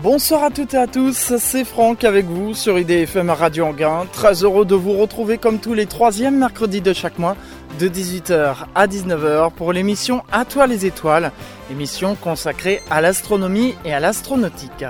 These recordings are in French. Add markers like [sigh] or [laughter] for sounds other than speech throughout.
Bonsoir à toutes et à tous, c'est Franck avec vous sur IDFM Radio Anguin. Très heureux de vous retrouver comme tous les troisièmes mercredis de chaque mois de 18h à 19h pour l'émission À toi les étoiles, émission consacrée à l'astronomie et à l'astronautique.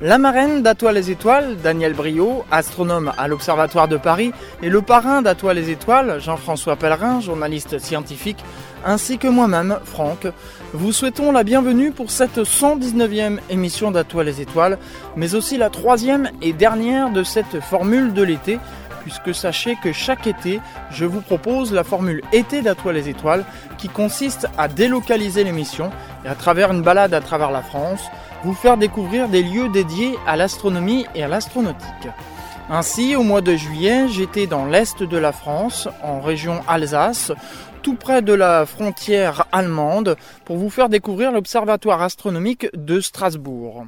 La marraine d'À toi les étoiles, Daniel Brio, astronome à l'Observatoire de Paris, et le parrain d'À toi les étoiles, Jean-François Pellerin, journaliste scientifique, ainsi que moi-même, Franck, vous souhaitons la bienvenue pour cette 119e émission d'Atoile les étoiles, mais aussi la troisième et dernière de cette formule de l'été, puisque sachez que chaque été, je vous propose la formule été d'Atoile les étoiles, qui consiste à délocaliser l'émission et à travers une balade à travers la France, vous faire découvrir des lieux dédiés à l'astronomie et à l'astronautique. Ainsi, au mois de juillet, j'étais dans l'est de la France, en région Alsace, tout près de la frontière allemande pour vous faire découvrir l'Observatoire astronomique de Strasbourg.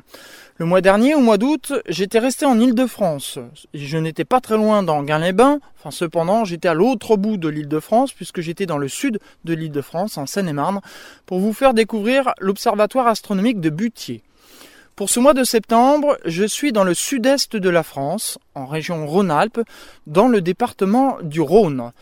Le mois dernier, au mois d'août, j'étais resté en Île-de-France. Je n'étais pas très loin d'Anguin-les-Bains, enfin cependant j'étais à l'autre bout de l'Île-de-France puisque j'étais dans le sud de l'Île-de-France, en Seine-et-Marne, pour vous faire découvrir l'Observatoire astronomique de Butier. Pour ce mois de septembre, je suis dans le sud-est de la France, en région Rhône-Alpes, dans le département du Rhône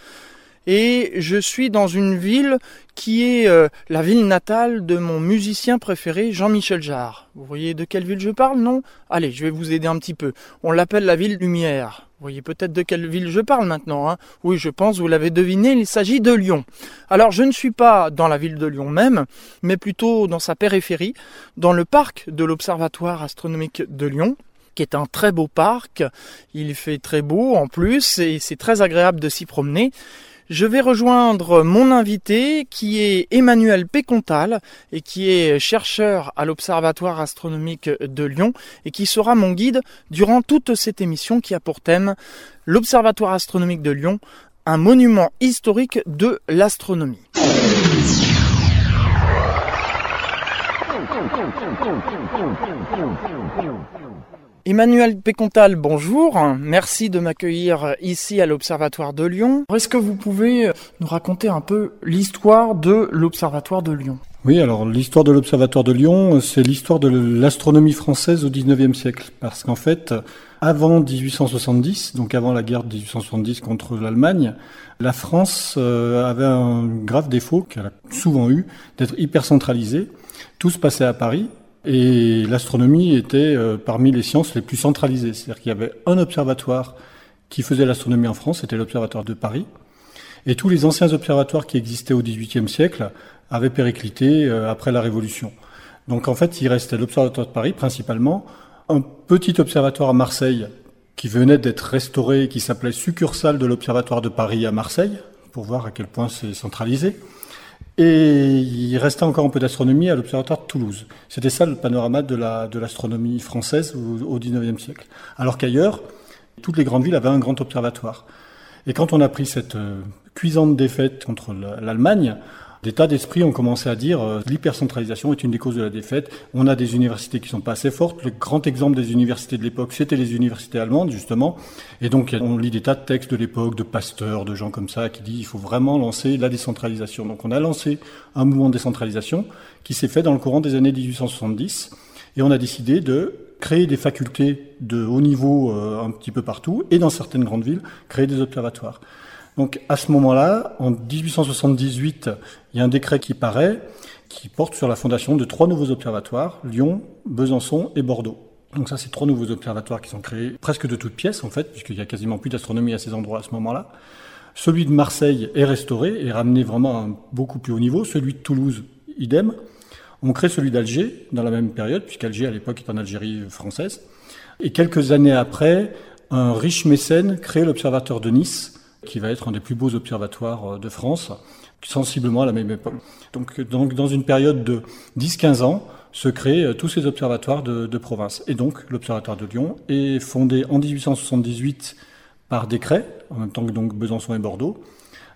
et je suis dans une ville qui est euh, la ville natale de mon musicien préféré, Jean-Michel Jarre. Vous voyez de quelle ville je parle, non? Allez, je vais vous aider un petit peu. On l'appelle la ville lumière. Vous voyez peut-être de quelle ville je parle maintenant. Hein? Oui, je pense, vous l'avez deviné, il s'agit de Lyon. Alors, je ne suis pas dans la ville de Lyon même, mais plutôt dans sa périphérie, dans le parc de l'Observatoire astronomique de Lyon qui est un très beau parc. Il fait très beau en plus et c'est très agréable de s'y promener. Je vais rejoindre mon invité qui est Emmanuel Pécontal et qui est chercheur à l'Observatoire astronomique de Lyon et qui sera mon guide durant toute cette émission qui a pour thème l'Observatoire astronomique de Lyon, un monument historique de l'astronomie. Emmanuel Pécontal, bonjour. Merci de m'accueillir ici à l'Observatoire de Lyon. Est-ce que vous pouvez nous raconter un peu l'histoire de l'Observatoire de Lyon? Oui, alors l'histoire de l'Observatoire de Lyon, c'est l'histoire de l'astronomie française au XIXe siècle. Parce qu'en fait, avant 1870, donc avant la guerre de 1870 contre l'Allemagne, la France euh, avait un grave défaut qu'elle a souvent eu, d'être hyper centralisée. Tout se passait à Paris, et l'astronomie était euh, parmi les sciences les plus centralisées. C'est-à-dire qu'il y avait un observatoire qui faisait l'astronomie en France, c'était l'observatoire de Paris. Et tous les anciens observatoires qui existaient au XVIIIe siècle avaient périclité euh, après la Révolution. Donc en fait, il restait l'observatoire de Paris principalement, un petit observatoire à Marseille qui venait d'être restauré, qui s'appelait succursale de l'observatoire de Paris à Marseille, pour voir à quel point c'est centralisé. Et il restait encore un peu d'astronomie à l'Observatoire de Toulouse. C'était ça le panorama de, la, l'astronomie française au, au XIXe siècle. Alors qu'ailleurs, toutes les grandes villes avaient un grand observatoire. Et quand on a pris cette euh, cuisante défaite contre l'Allemagne, des tas d'esprits ont commencé à dire euh, l'hypercentralisation est une des causes de la défaite. On a des universités qui sont pas assez fortes. Le grand exemple des universités de l'époque, c'était les universités allemandes, justement. Et donc, on lit des tas de textes de l'époque, de pasteurs, de gens comme ça, qui disent il faut vraiment lancer la décentralisation. Donc, on a lancé un mouvement de décentralisation qui s'est fait dans le courant des années 1870. Et on a décidé de créer des facultés de haut niveau euh, un petit peu partout, et dans certaines grandes villes, créer des observatoires. Donc à ce moment-là, en 1878, il y a un décret qui paraît qui porte sur la fondation de trois nouveaux observatoires, Lyon, Besançon et Bordeaux. Donc ça, c'est trois nouveaux observatoires qui sont créés presque de toutes pièces, en fait, puisqu'il y a quasiment plus d'astronomie à ces endroits à ce moment-là. Celui de Marseille est restauré et ramené vraiment à un beaucoup plus haut niveau. Celui de Toulouse, idem. On crée celui d'Alger dans la même période, puisqu'Alger, à l'époque, est en Algérie française. Et quelques années après, un riche mécène crée l'observatoire de Nice, qui va être un des plus beaux observatoires euh, de France, sensiblement à la même époque. Donc, dans une période de 10-15 ans, se créent euh, tous ces observatoires de, de province. Et donc l'observatoire de Lyon est fondé en 1878 par décret, en même temps que donc Besançon et Bordeaux.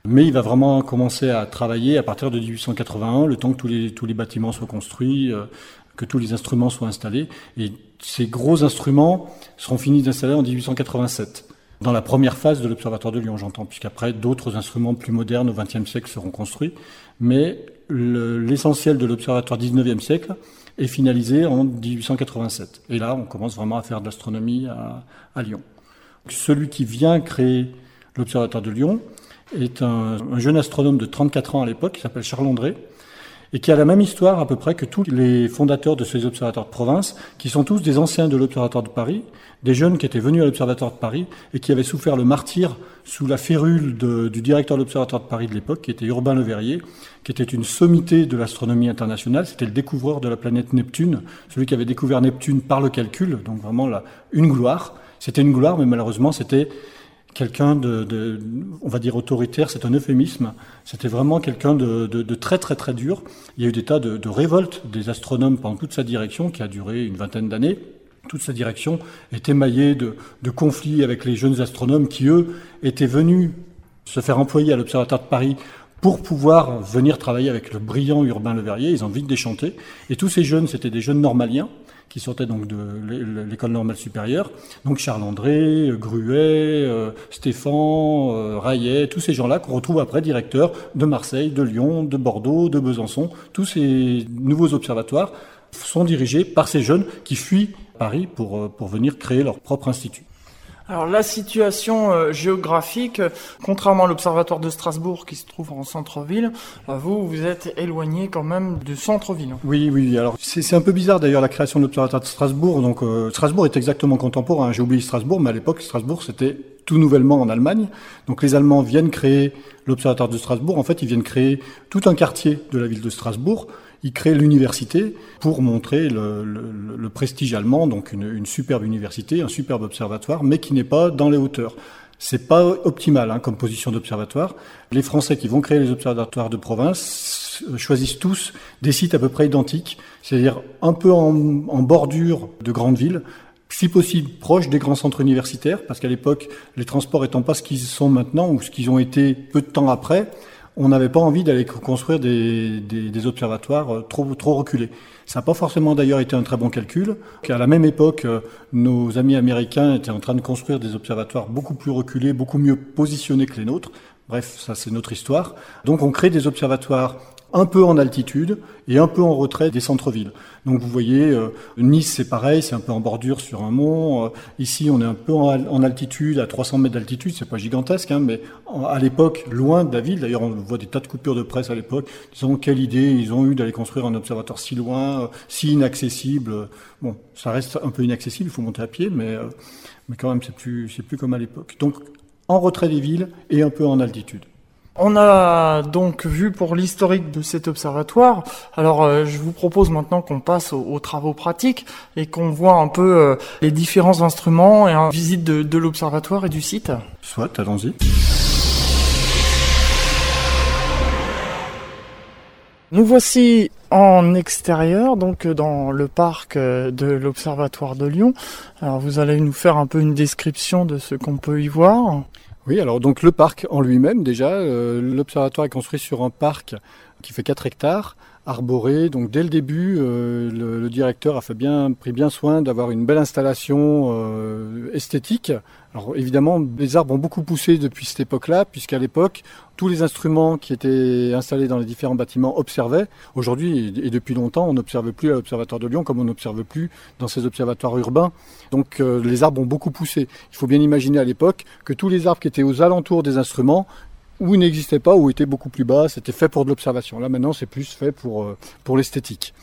Mais il va vraiment commencer à travailler à partir de 1881, le temps que tous les, tous les bâtiments soient construits, euh, que tous les instruments soient installés. Et ces gros instruments seront finis d'installer en 1887. Dans la première phase de l'Observatoire de Lyon, j'entends, puisqu'après d'autres instruments plus modernes au XXe siècle seront construits. Mais l'essentiel de l'Observatoire 19e siècle est finalisé en 1887. Et là, on commence vraiment à faire de l'astronomie à, à, Lyon. Celui qui vient créer l'Observatoire de Lyon est un, un, jeune astronome de 34 ans à l'époque, qui s'appelle Charles André, et qui a la même histoire à peu près que tous les fondateurs de ces observatoires de province, qui sont tous des anciens de l'Observatoire de Paris, des jeunes qui étaient venus à l'Observatoire de Paris et qui avaient souffert le martyr sous la férule du directeur de l'Observatoire de Paris de l'époque, qui était Urbain Le Verrier, qui était une sommité de l'astronomie internationale. C'était le découvreur de la planète Neptune, celui qui avait découvert Neptune par le calcul, donc vraiment là, une gloire. C'était une gloire, mais malheureusement, c'était quelqu'un de, on va dire autoritaire, c'est un euphémisme. C'était vraiment quelqu'un de, de, très très très dur. Il y a eu des tas de, révoltes des astronomes pendant toute sa direction, qui a duré une vingtaine d'années. Toute sa direction est émaillée de, conflits avec les jeunes astronomes qui, eux, étaient venus se faire employer à l'Observatoire de Paris pour pouvoir venir travailler avec le brillant Urbain Le Verrier. Ils ont vite déchanté. Et tous ces jeunes, c'était des jeunes normaliens qui sortaient donc de l'école normale supérieure. Donc Charles André, Gruet, euh, Stéphane, euh, Rayet, tous ces gens-là qu'on retrouve après directeurs de Marseille, de Lyon, de Bordeaux, de Besançon. Tous ces nouveaux observatoires sont dirigés par ces jeunes qui fuient Paris euh, pour venir créer leur propre institut. Alors la situation euh, géographique, contrairement à l'observatoire de Strasbourg qui se trouve en centre-ville, euh, vous, vous êtes éloigné quand même du centre-ville. Oui, oui. Alors c'est un peu bizarre d'ailleurs la création de l'observatoire de Strasbourg. Donc euh, Strasbourg est exactement contemporain. J'ai oublié Strasbourg, mais à l'époque Strasbourg c'était tout nouvellement en Allemagne. Donc les Allemands viennent créer l'observatoire de Strasbourg. En fait, ils viennent créer tout un quartier de la ville de Strasbourg il crée l'université pour montrer le, prestige allemand, donc une, superbe université, un superbe observatoire, mais qui n'est pas dans les hauteurs. C'est pas optimal hein, comme position d'observatoire. Les Français qui vont créer les observatoires de province choisissent tous des sites à peu près identiques, c'est-à-dire un peu en, bordure de grandes villes, si possible proche des grands centres universitaires, parce qu'à l'époque, les transports étant pas ce qu'ils sont maintenant ou ce qu'ils ont été peu de temps après, on n'avait pas envie d'aller construire des, observatoires euh, trop, trop reculés. Ça n'a pas forcément d'ailleurs été un très bon calcul, qu'à la même époque, euh, nos amis américains étaient en train de construire des observatoires beaucoup plus reculés, beaucoup mieux positionnés que les nôtres. Bref, ça c'est notre histoire. Donc on crée des observatoires un peu en altitude et un peu en retrait des centres-villes. Donc vous voyez, euh, Nice c'est pareil, c'est un peu en bordure sur un mont. Euh, ici on est un peu en, altitude, à 300 mètres d'altitude, c'est pas gigantesque, hein, mais à l'époque, loin de la ville, d'ailleurs on voit des tas de coupures de presse à l'époque, disons quelle idée ils ont eu d'aller construire un observatoire si loin, euh, si inaccessible. Bon, ça reste un peu inaccessible, il faut monter à pied, mais, mais quand même c'est plus, c'est plus comme à l'époque. Donc en retrait des villes et un peu en altitude. On a donc vu pour l'historique de cet observatoire. Alors, euh, je vous propose maintenant qu'on passe aux, travaux pratiques et qu'on voit un peu euh, les différents instruments et une visite de, l'observatoire et du site. Soit, allons-y. Nous voici en extérieur, donc dans le parc euh, de l'Observatoire de Lyon. Alors vous allez nous faire un peu une description de ce qu'on peut y voir. Oui, alors donc le parc en lui-même déjà, euh, l'observatoire est construit sur un parc qui fait 4 hectares, arboré. Donc dès le début, euh, le, directeur a fait bien, pris bien soin d'avoir une belle installation euh, esthétique. Alors évidemment, les arbres ont beaucoup poussé depuis cette époque-là, puisqu'à l'époque, tous les instruments qui étaient installés dans les différents bâtiments observaient. Aujourd'hui, et depuis longtemps, on n'observe plus à l'Observatoire de Lyon comme on n'observe plus dans ces observatoires urbains. Donc euh, les arbres ont beaucoup poussé. Il faut bien imaginer à l'époque que tous les arbres qui étaient aux alentours des instruments ou n'existait pas, ou était beaucoup plus bas, c'était fait pour de l'observation. Là maintenant, c'est plus fait pour, euh, pour l'esthétique.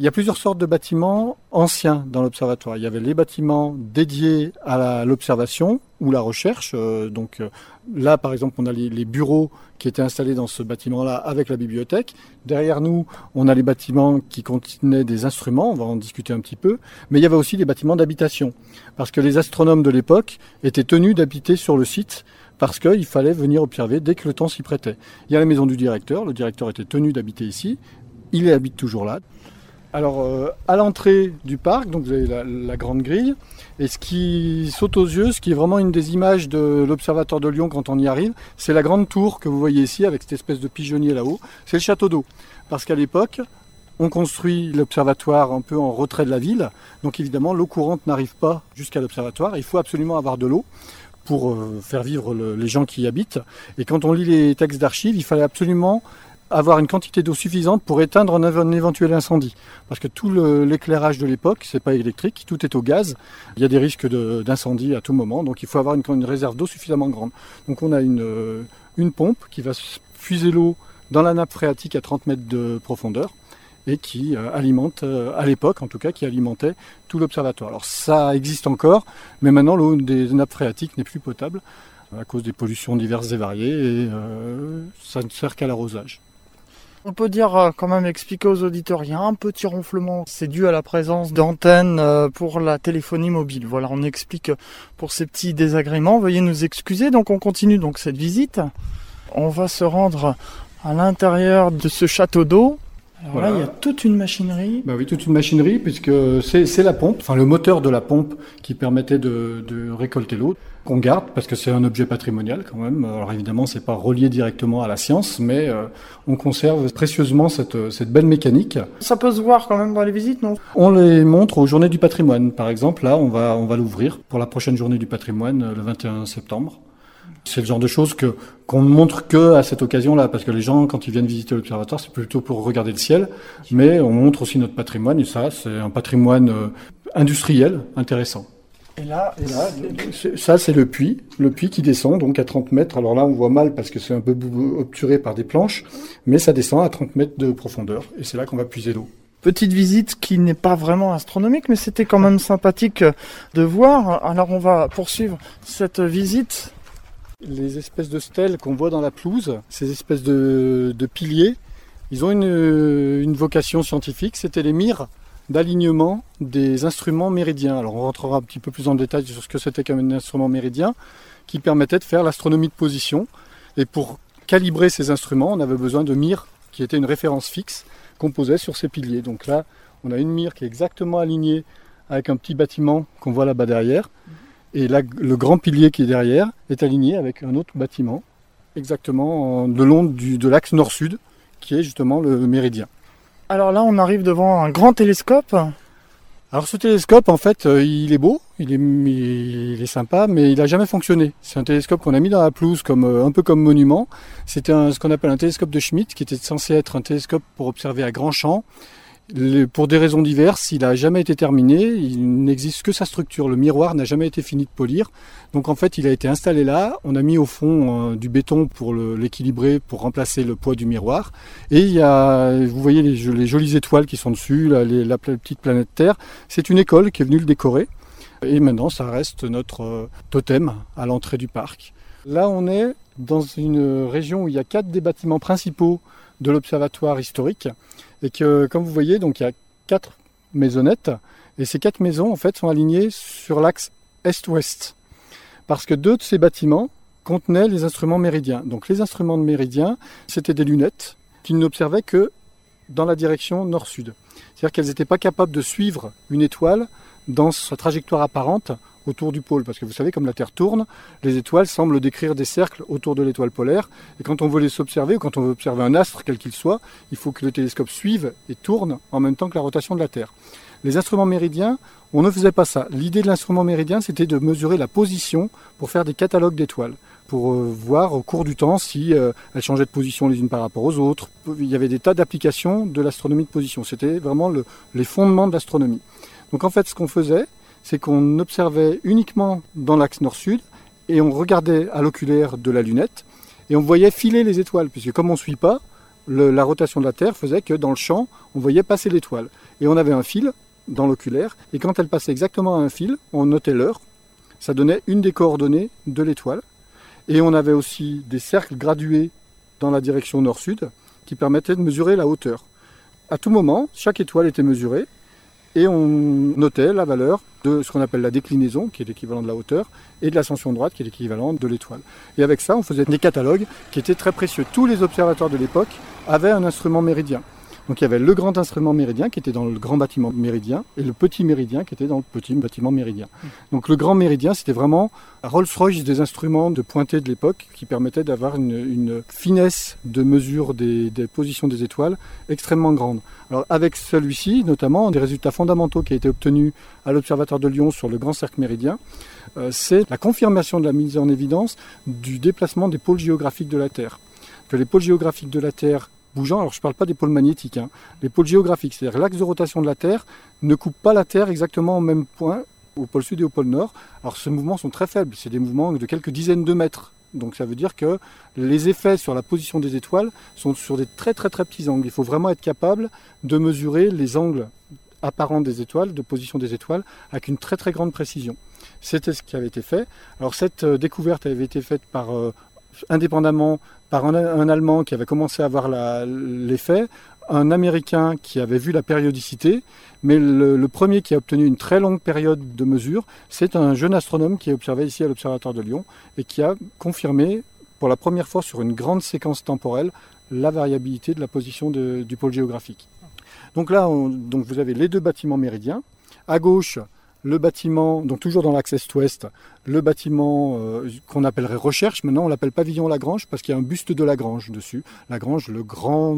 Il y a plusieurs sortes de bâtiments anciens dans l'observatoire. Il y avait les bâtiments dédiés à l'observation ou la recherche. Euh, donc euh, là, par exemple, on a les, les, bureaux qui étaient installés dans ce bâtiment-là avec la bibliothèque. Derrière nous, on a les bâtiments qui contenaient des instruments. On va en discuter un petit peu. Mais il y avait aussi des bâtiments d'habitation parce que les astronomes de l'époque étaient tenus d'habiter sur le site parce qu'il fallait venir observer dès que le temps s'y prêtait. Il y a la maison du directeur, le directeur était tenu d'habiter ici, il habite toujours là. Alors, euh, à l'entrée du parc, donc vous avez la, grande grille, et ce qui saute aux yeux, ce qui est vraiment une des images de l'Observatoire de Lyon quand on y arrive, c'est la grande tour que vous voyez ici avec cette espèce de pigeonnier là-haut. C'est le château d'eau. Parce qu'à l'époque, on construit l'observatoire un peu en retrait de la ville, donc évidemment l'eau courante n'arrive pas jusqu'à l'observatoire, il faut absolument avoir de l'eau pour faire vivre les gens qui y habitent. Et quand on lit les textes d'archives, il fallait absolument avoir une quantité d'eau suffisante pour éteindre un, éventuel incendie. Parce que tout l'éclairage de l'époque, c'est pas électrique, tout est au gaz. Il y a des risques d'incendie à tout moment, donc il faut avoir une, réserve d'eau suffisamment grande. Donc on a une, euh, une pompe qui va puiser l'eau dans la nappe phréatique à 30 mètres de profondeur et qui euh, alimente, euh, à l'époque en tout cas, qui alimentait tout l'observatoire. Alors ça existe encore, mais maintenant l'eau des nappes phréatiques n'est plus potable à cause des pollutions diverses et variées et ça ne sert qu'à l'arrosage. On peut dire euh, quand même expliquer aux auditeurs, il y a un petit ronflement, c'est dû à la présence d'antennes euh, pour la téléphonie mobile. Voilà, on explique pour ces petits désagréments. Veuillez nous excuser. Donc on continue donc cette visite. On va se rendre à l'intérieur de ce château d'eau. Alors là, il y a toute une machinerie. Bah oui, toute une machinerie, puisque c'est la pompe, enfin le moteur de la pompe qui permettait de, de récolter l'eau qu'on garde parce que c'est un objet patrimonial quand même. Alors évidemment, c'est pas relié directement à la science, mais euh, on conserve précieusement cette, cette belle mécanique. Ça peut se voir quand même dans les visites, non? On les montre aux Journées du patrimoine, par exemple. Là, on va on va l'ouvrir pour la prochaine Journée du patrimoine euh, le 21 septembre. C'est le genre de choses que qu'on ne montre que à cette occasion-là, parce que les gens, quand ils viennent visiter l'observatoire, c'est plutôt pour regarder le ciel, mais on montre aussi notre patrimoine, et ça, c'est un patrimoine euh, industriel intéressant. Et là, ça c'est le puits, le puits qui descend donc à 30 mètres. Alors là on voit mal parce que c'est un peu obturé par des planches, mais ça descend à 30 mètres de profondeur et c'est là qu'on va puiser l'eau. Petite visite qui n'est pas vraiment astronomique, mais c'était quand même sympathique de voir. Alors on va poursuivre cette visite. Les espèces de stèles qu'on voit dans la pelouse, ces espèces de, piliers, ils ont une, une vocation scientifique, c'était les mires d'alignement des instruments méridiens. Alors on rentrera un petit peu plus en détail sur ce que c'était qu'un instrument méridien qui permettait de faire l'astronomie de position. Et pour calibrer ces instruments, on avait besoin de mires qui étaient une référence fixe qu'on posait sur ces piliers. Donc là, on a une mire qui est exactement alignée avec un petit bâtiment qu'on voit là-bas derrière. Et là, le grand pilier qui est derrière est aligné avec un autre bâtiment, exactement de long de l'axe nord-sud, qui est justement le méridien. Alors là, on arrive devant un grand télescope. Alors ce télescope, en fait, euh, il est beau, il est, il est sympa, mais il n'a jamais fonctionné. C'est un télescope qu'on a mis dans la pelouse comme euh, un peu comme monument. C'était ce qu'on appelle un télescope de Schmidt, qui était censé être un télescope pour observer à grand champ pour des raisons diverses, il n'a jamais été terminé, il n'existe que sa structure. Le miroir n'a jamais été fini de polir. Donc en fait, il a été installé là, on a mis au fond euh, du béton pour l'équilibrer, pour remplacer le poids du miroir. Et il y a, vous voyez les, jolies étoiles qui sont dessus, la petite planète Terre. C'est une école qui est venue le décorer. Et maintenant, ça reste notre euh, totem à l'entrée du parc. Là, on est dans une région où il y a quatre des bâtiments principaux de l'observatoire historique. Et que, comme vous voyez, donc il y a quatre maisonnettes. Et ces quatre maisons, en fait, sont alignées sur l'axe est-ouest. Parce que deux de ces bâtiments contenaient les instruments méridiens. Donc les instruments de méridien, c'était des lunettes qui n'observaient que dans la direction nord-sud. C'est-à-dire qu'elles n'étaient pas capables de suivre une étoile dans sa trajectoire apparente autour du pôle. Parce que vous savez, comme la Terre tourne, les étoiles semblent décrire des cercles autour de l'étoile polaire. Et quand on veut les observer, ou quand on veut observer un astre, quel qu'il soit, il faut que le télescope suive et tourne en même temps que la rotation de la Terre. Les instruments méridiens, on ne faisait pas ça. L'idée de l'instrument méridien, c'était de mesurer la position pour faire des catalogues d'étoiles, pour euh, voir au cours du temps si euh, elles changeaient de position les unes par rapport aux autres. Il y avait des tas d'applications de l'astronomie de position. C'était vraiment les fondements de l'astronomie. Donc en fait, ce qu'on faisait, c'est qu'on observait uniquement dans l'axe nord-sud et on regardait à l'oculaire de la lunette et on voyait filer les étoiles, puisque comme on ne suit pas, la rotation de la Terre faisait que dans le champ, on voyait passer l'étoile. Et on avait un fil dans l'oculaire, et quand elle passait exactement à un fil, on notait l'heure, ça donnait une des coordonnées de l'étoile. Et on avait aussi des cercles gradués dans la direction nord-sud qui permettaient de mesurer la hauteur. À tout moment, chaque étoile était mesurée, et on notait la valeur de ce qu'on appelle la déclinaison, qui est l'équivalent de la hauteur, et de l'ascension droite, qui est l'équivalent de l'étoile. Et avec ça, on faisait des catalogues qui étaient très précieux. Tous les observateurs de l'époque avaient un instrument méridien. Donc il y avait le grand instrument méridien qui était dans le grand bâtiment méridien et le petit méridien qui était dans le petit bâtiment méridien. Donc le grand méridien, c'était vraiment Rolls-Royce des instruments de pointé de l'époque qui permettaient d'avoir une, finesse de mesure des, des, positions des étoiles extrêmement grande. Alors avec celui-ci, notamment, des résultats fondamentaux qui a été obtenus à l'Observatoire de Lyon sur le grand cercle méridien, euh, c'est la confirmation de la mise en évidence du déplacement des pôles géographiques de la Terre. Que les pôles géographiques de la Terre alors je ne parle pas des pôles magnétiques, hein, les pôles géographiques, c'est-à-dire l'axe de rotation de la Terre ne coupe pas la Terre exactement au même point au pôle sud et au pôle nord. Alors ces mouvements sont très faibles, c'est des mouvements de quelques dizaines de mètres. Donc ça veut dire que les effets sur la position des étoiles sont sur des très très très petits angles. Il faut vraiment être capable de mesurer les angles apparents des étoiles, de position des étoiles, avec une très très grande précision. C'était ce qui avait été fait. Alors cette euh, découverte avait été faite par euh, indépendamment par un, Allemand qui avait commencé à voir l'effet, un Américain qui avait vu la périodicité, mais le, premier qui a obtenu une très longue période de mesure, c'est un jeune astronome qui a observé ici à l'Observatoire de Lyon et qui a confirmé pour la première fois sur une grande séquence temporelle la variabilité de la position du pôle géographique. Donc là, donc vous avez les deux bâtiments méridiens. À gauche, le bâtiment, donc toujours dans l'axe est-ouest, le bâtiment euh, qu'on appellerait recherche, maintenant on l'appelle pavillon Lagrange parce qu'il y a un buste de Lagrange dessus. Lagrange, le grand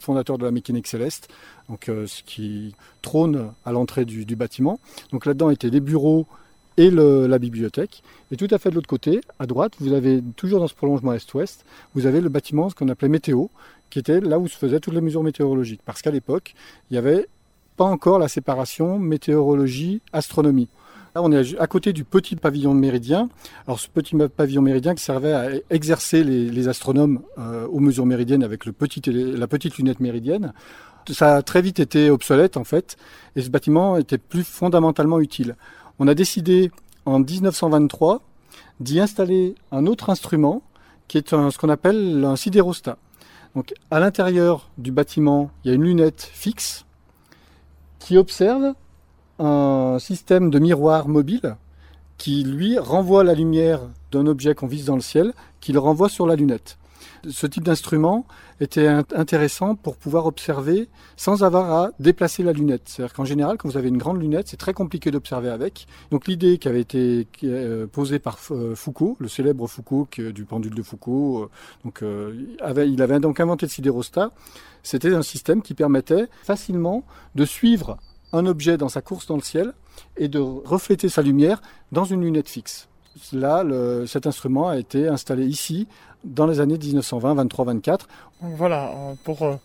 fondateur de la mécanique céleste, donc euh, ce qui trône à l'entrée du, bâtiment. Donc là-dedans étaient les bureaux et la bibliothèque. Et tout à fait de l'autre côté, à droite, vous avez toujours dans ce prolongement est-ouest, vous avez le bâtiment, ce qu'on appelait météo, qui était là où se faisaient toutes les mesures météorologiques. Parce qu'à l'époque, il y avait pas encore la séparation météorologie-astronomie. Là, on est à côté du petit pavillon méridien. Alors, ce petit pavillon méridien qui servait à exercer les, astronomes euh, aux mesures méridiennes avec le petit, la petite lunette méridienne. Ça a très vite été obsolète, en fait, et ce bâtiment était plus fondamentalement utile. On a décidé, en 1923, d'y installer un autre instrument, qui est ce qu'on appelle un sidérostat. Donc, à l'intérieur du bâtiment, il y a une lunette fixe, qui observe un système de miroir mobile qui, lui, renvoie la lumière d'un objet qu'on vise dans le ciel, qui le renvoie sur la lunette. Ce type d'instrument était intéressant pour pouvoir observer sans avoir à déplacer la lunette. C'est-à-dire qu'en général, quand vous avez une grande lunette, c'est très compliqué d'observer avec. Donc l'idée qui avait été euh, posée par euh, Foucault, le célèbre Foucault du pendule de Foucault, euh, il avait donc inventé le sidérostat, c'était un système qui permettait facilement de suivre un objet dans sa course dans le ciel et de refléter sa lumière dans une lunette fixe. Là, cet instrument a été installé ici dans les années 1920, 23, 24. Voilà, pour euh,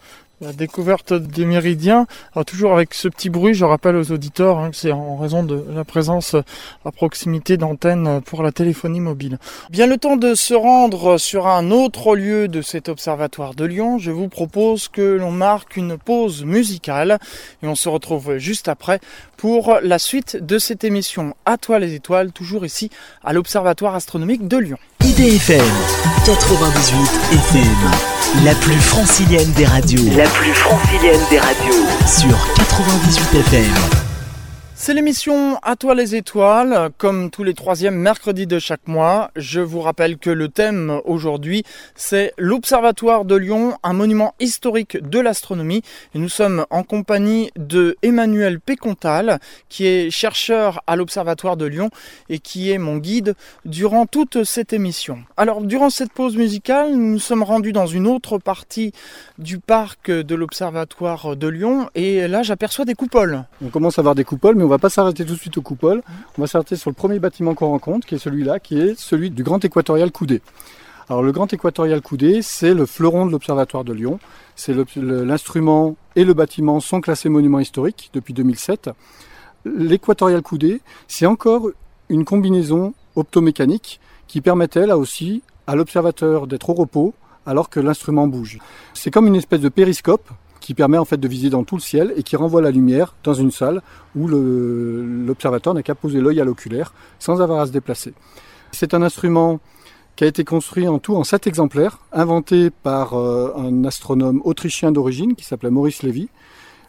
la découverte des méridiens, toujours avec ce petit bruit, je rappelle aux auditeurs hein, que c'est en raison de la présence à proximité d'antennes pour la téléphonie mobile. Bien le temps de se rendre sur un autre lieu de cet observatoire de Lyon, je vous propose que l'on marque une pause musicale et on se retrouve juste après pour la suite de cette émission À toi les étoiles, toujours ici à l'Observatoire astronomique de Lyon. IDFM 98 FM. La plus francilienne des radios. Plus francilienne des radios. Sur 98 FM. C'est l'émission À toi les étoiles, comme tous les troisièmes mercredis de chaque mois. Je vous rappelle que le thème aujourd'hui, c'est l'Observatoire de Lyon, un monument historique de l'astronomie. Nous sommes en compagnie de Emmanuel Pécontal, qui est chercheur à l'Observatoire de Lyon et qui est mon guide durant toute cette émission. Alors, durant cette pause musicale, nous nous sommes rendus dans une autre partie du parc de l'Observatoire de Lyon et là, j'aperçois des coupoles. On commence à voir des coupoles, mais on va pas s'arrêter tout de suite aux coupoles. On va s'arrêter sur le premier bâtiment qu'on rencontre, qui est celui-là, qui est celui du Grand Équatorial Coudé. Alors le Grand Équatorial Coudé, c'est le fleuron de l'Observatoire de Lyon. C'est l'instrument et le bâtiment sont classés monuments historiques depuis 2007. L'Équatorial Coudé, c'est encore une combinaison optomécanique qui permettait là aussi à l'observateur d'être au repos alors que l'instrument bouge. C'est comme une espèce de périscope qui permet en fait de viser dans tout le ciel et qui renvoie la lumière dans une salle où l'observateur n'a qu'à poser l'œil à l'oculaire sans avoir à se déplacer. C'est un instrument qui a été construit en tout en sept exemplaires, inventé par euh, un astronome autrichien d'origine qui s'appelait Maurice Lévy,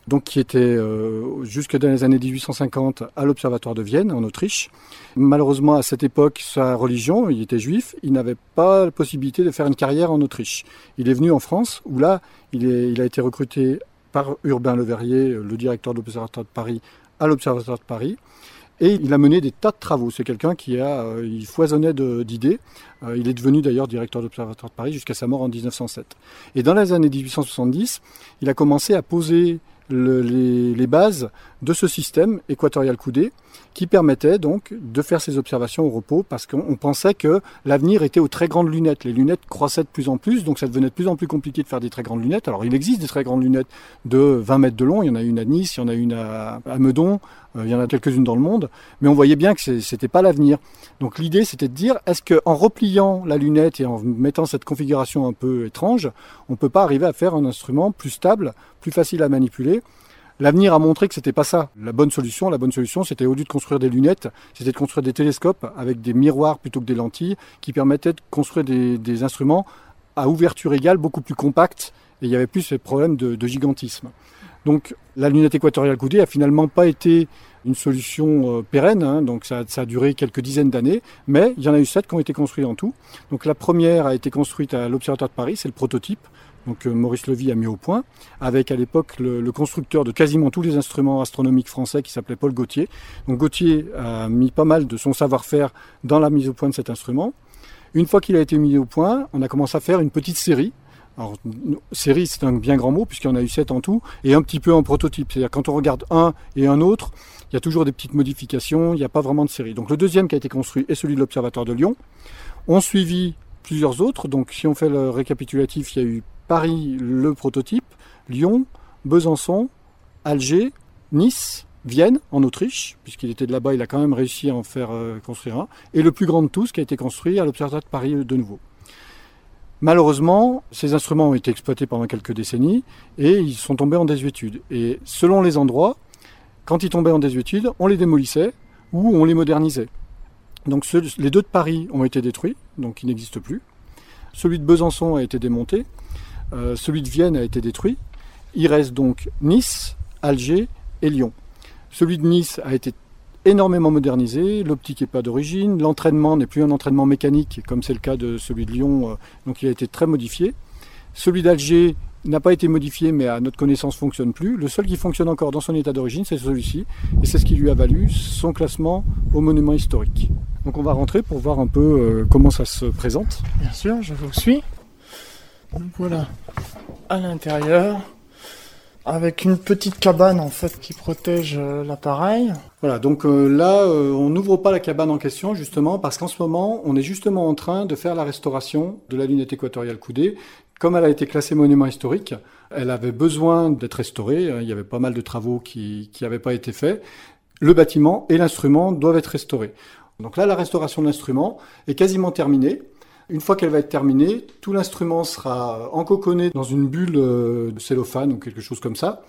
donc qui était euh, jusque dans les années 1850 à l'Observatoire de Vienne, en Autriche. Malheureusement, à cette époque, sa religion, il était juif, il n'avait pas la possibilité de faire une carrière en Autriche. Il est venu en France, où là, il, a été recruté par Urbain Leverrier, le directeur de l'Observatoire de Paris, à l'Observatoire de Paris. Et il a mené des tas de travaux. C'est quelqu'un qui a, euh, il foisonnait d'idées. Euh, il est devenu d'ailleurs directeur de l'Observatoire de Paris jusqu'à sa mort en 1907. Et dans les années 1870, il a commencé à poser les, bases de ce système équatorial coudé qui permettait donc de faire ces observations au repos parce qu'on pensait que l'avenir était aux très grandes lunettes. Les lunettes croissaient de plus en plus, donc ça devenait de plus en plus compliqué de faire des très grandes lunettes. Alors il existe des très grandes lunettes de 20 mètres de long, il y en a une à Nice, il y en a une à, Meudon, il y en a quelques-unes dans le monde, mais on voyait bien que c'était pas l'avenir. Donc l'idée c'était de dire est-ce qu'en repliant la lunette et en mettant cette configuration un peu étrange, on peut pas arriver à faire un instrument plus stable, plus facile à manipuler? L'avenir a montré que c'était pas ça. La bonne solution, la bonne solution, c'était au lieu de construire des lunettes, c'était de construire des télescopes avec des miroirs plutôt que des lentilles, qui permettaient de construire des, instruments à ouverture égale, beaucoup plus compacts, et il y avait plus ce problème de, gigantisme. Donc la lunette équatoriale coudée a finalement pas été une solution euh, pérenne, hein, donc ça, a duré quelques dizaines d'années, mais il y en a eu sept qui ont été construits en tout. Donc la première a été construite à l'Observatoire de Paris, c'est le prototype, donc euh, Maurice Levy a mis au point, avec à l'époque le, constructeur de quasiment tous les instruments astronomiques français qui s'appelait Paul Gauthier. Donc Gauthier a mis pas mal de son savoir-faire dans la mise au point de cet instrument. Une fois qu'il a été mis au point, on a commencé à faire une petite série. Alors, série, c'est un bien grand mot, puisqu'il y en a eu sept en tout, et un petit peu en prototype. C'est-à-dire, quand on regarde un et un autre, il y a toujours des petites modifications, il n'y a pas vraiment de série. Donc, le deuxième qui a été construit est celui de l'Observatoire de Lyon. On suivi plusieurs autres. Donc, si on fait le récapitulatif, il y a eu Paris, le prototype, Lyon, Besançon, Alger, Nice, Vienne, en Autriche, puisqu'il était de là-bas, il a quand même réussi à en faire euh, construire un, et le plus grand de tous qui a été construit à l'Observatoire de Paris de nouveau. Malheureusement, ces instruments ont été exploités pendant quelques décennies et ils sont tombés en désuétude. Et selon les endroits, quand ils tombaient en désuétude, on les démolissait ou on les modernisait. Donc les deux de Paris ont été détruits, donc ils n'existent plus. Celui de Besançon a été démonté euh, celui de Vienne a été détruit. Il reste donc Nice, Alger et Lyon. Celui de Nice a été énormément modernisé, l'optique n'est pas d'origine, l'entraînement n'est plus un entraînement mécanique comme c'est le cas de celui de Lyon, euh, donc il a été très modifié. Celui d'Alger n'a pas été modifié mais à notre connaissance fonctionne plus. Le seul qui fonctionne encore dans son état d'origine c'est celui-ci et c'est ce qui lui a valu son classement au monument historique. Donc on va rentrer pour voir un peu euh, comment ça se présente. Bien sûr, je vous suis. Voilà, à l'intérieur, avec une petite cabane en fait qui protège euh, l'appareil. Voilà, donc euh, là, euh, on n'ouvre pas la cabane en question justement parce qu'en ce moment, on est justement en train de faire la restauration de la lunette équatoriale coudée. Comme elle a été classée monument historique, elle avait besoin d'être restaurée. Il y avait pas mal de travaux qui n'avaient pas été faits. Le bâtiment et l'instrument doivent être restaurés. Donc là, la restauration de l'instrument est quasiment terminée. Une fois qu'elle va être terminée, tout l'instrument sera encoconné dans une bulle euh, de cellophane ou quelque chose comme ça,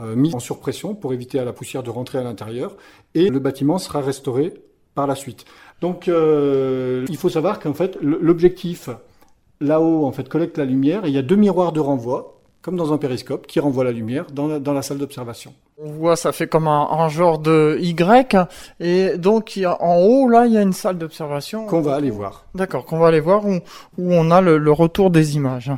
euh, mis en surpression pour éviter à la poussière de rentrer à l'intérieur, et le bâtiment sera restauré par la suite. Donc euh, il faut savoir qu'en fait l'objectif là-haut en fait collecte la lumière et il y a deux miroirs de renvoi comme dans un périscope, qui renvoie la lumière dans la, salle d'observation. On voit, ça fait comme un, genre de Y, et donc en haut, là, il y a une salle d'observation. Qu'on va aller voir. D'accord, qu'on va aller voir, où, on a le, retour des images.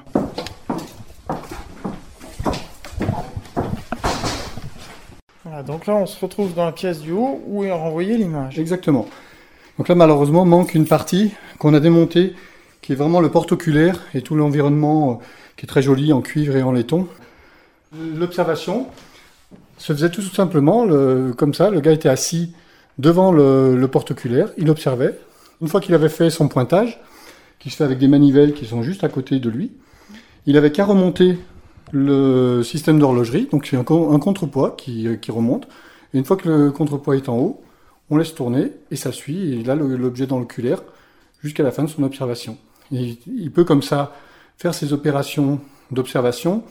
Voilà, donc là, on se retrouve dans la pièce du haut, où est renvoyée l'image. Exactement. Donc là, malheureusement, manque une partie qu'on a démontée, qui est vraiment le porte-oculaire et tout l'environnement euh, qui est très joli en cuivre et en laiton. L'observation se faisait tout simplement comme ça. Le gars était assis devant le, porte-oculaire, il observait. Une fois qu'il avait fait son pointage, qui se fait avec des manivelles qui sont juste à côté de lui, il avait qu'à remonter le système d'horlogerie, donc c'est un, contrepoids qui, remonte. Et une fois que le contrepoids est en haut, on laisse tourner et ça suit. Et là, l'objet dans l'oculaire jusqu'à la fin de son observation. il peut comme ça faire ces opérations d'observation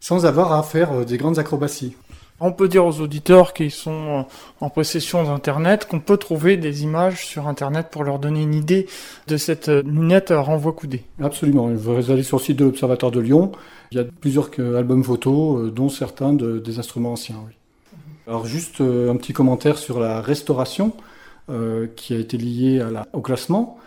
sans avoir à faire euh, des grandes acrobaties. On peut dire aux auditeurs qui sont euh, en possession d'Internet qu'on peut trouver des images sur Internet pour leur donner une idée de cette euh, lunette renvoi coudé. Absolument. Vous allez sur le site de l'Observatoire de Lyon. Il y a plusieurs albums photos, dont certains des instruments anciens. Alors juste un petit commentaire sur la restauration qui a été liée au classement.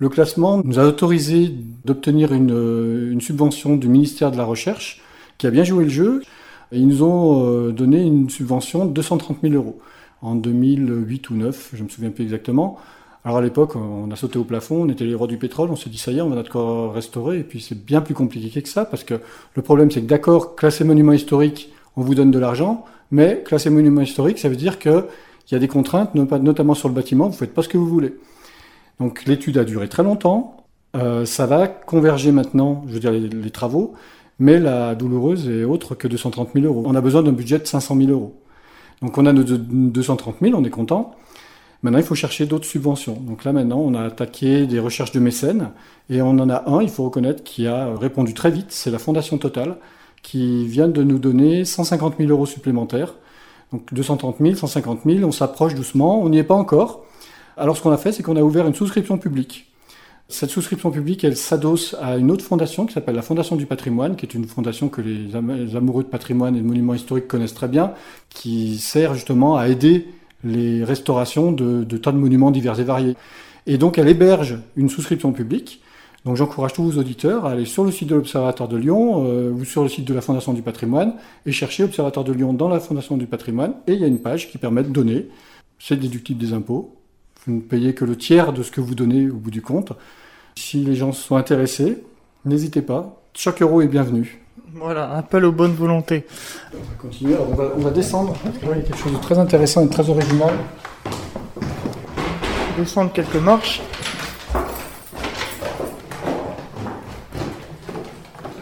Le classement nous a autorisé d'obtenir une, subvention du ministère de la Recherche qui a bien joué le jeu. Et ils nous ont euh, donné une subvention de 230 000 euros en 2008 ou 2009, je me souviens plus exactement. Alors à l'époque, on a sauté au plafond, on était les rois du pétrole, on s'est dit ça y est, on va notre restaurer, et puis c'est bien plus compliqué que ça, parce que le problème c'est que d'accord, classer monument historique, on vous donne de l'argent, mais classer monument historique, ça veut dire qu'il y a des contraintes, notamment sur le bâtiment, vous faites pas ce que vous voulez. Donc l'étude a duré très longtemps, euh, ça va converger maintenant, je veux dire, les, travaux, mais la douloureuse est autre que 230 000 euros. On a besoin d'un budget de 500 000 euros. Donc on a nos 230 000, on est content. Maintenant, il faut chercher d'autres subventions. Donc là, maintenant, on a attaqué des recherches de mécènes et on en a un, il faut reconnaître, qui a répondu très vite. C'est la Fondation Total qui vient de nous donner 150 000 euros supplémentaires. Donc 230 000, 150 000, on s'approche doucement, on n'y est pas encore. Alors ce qu'on a fait, c'est qu'on a ouvert une souscription publique. Cette souscription publique, elle s'adosse à une autre fondation qui s'appelle la Fondation du patrimoine, qui est une fondation que les amoureux de patrimoine et de monuments historiques connaissent très bien, qui sert justement à aider les restaurations de, tas de monuments divers et variés. Et donc elle héberge une souscription publique. Donc j'encourage tous vos auditeurs à aller sur le site de l'Observatoire de Lyon euh, ou sur le site de la Fondation du patrimoine et chercher Observatoire de Lyon dans la Fondation du patrimoine. Et il y a une page qui permet de donner. C'est déductible des impôts. Vous ne payez que le tiers de ce que vous donnez au bout du compte. Si les gens sont intéressés, n'hésitez pas. Chaque euro est bienvenu. Voilà, appel aux bonnes volontés. On va continuer, on va, descendre. Il y a quelque chose de très intéressant et très original. Descendre quelques marches.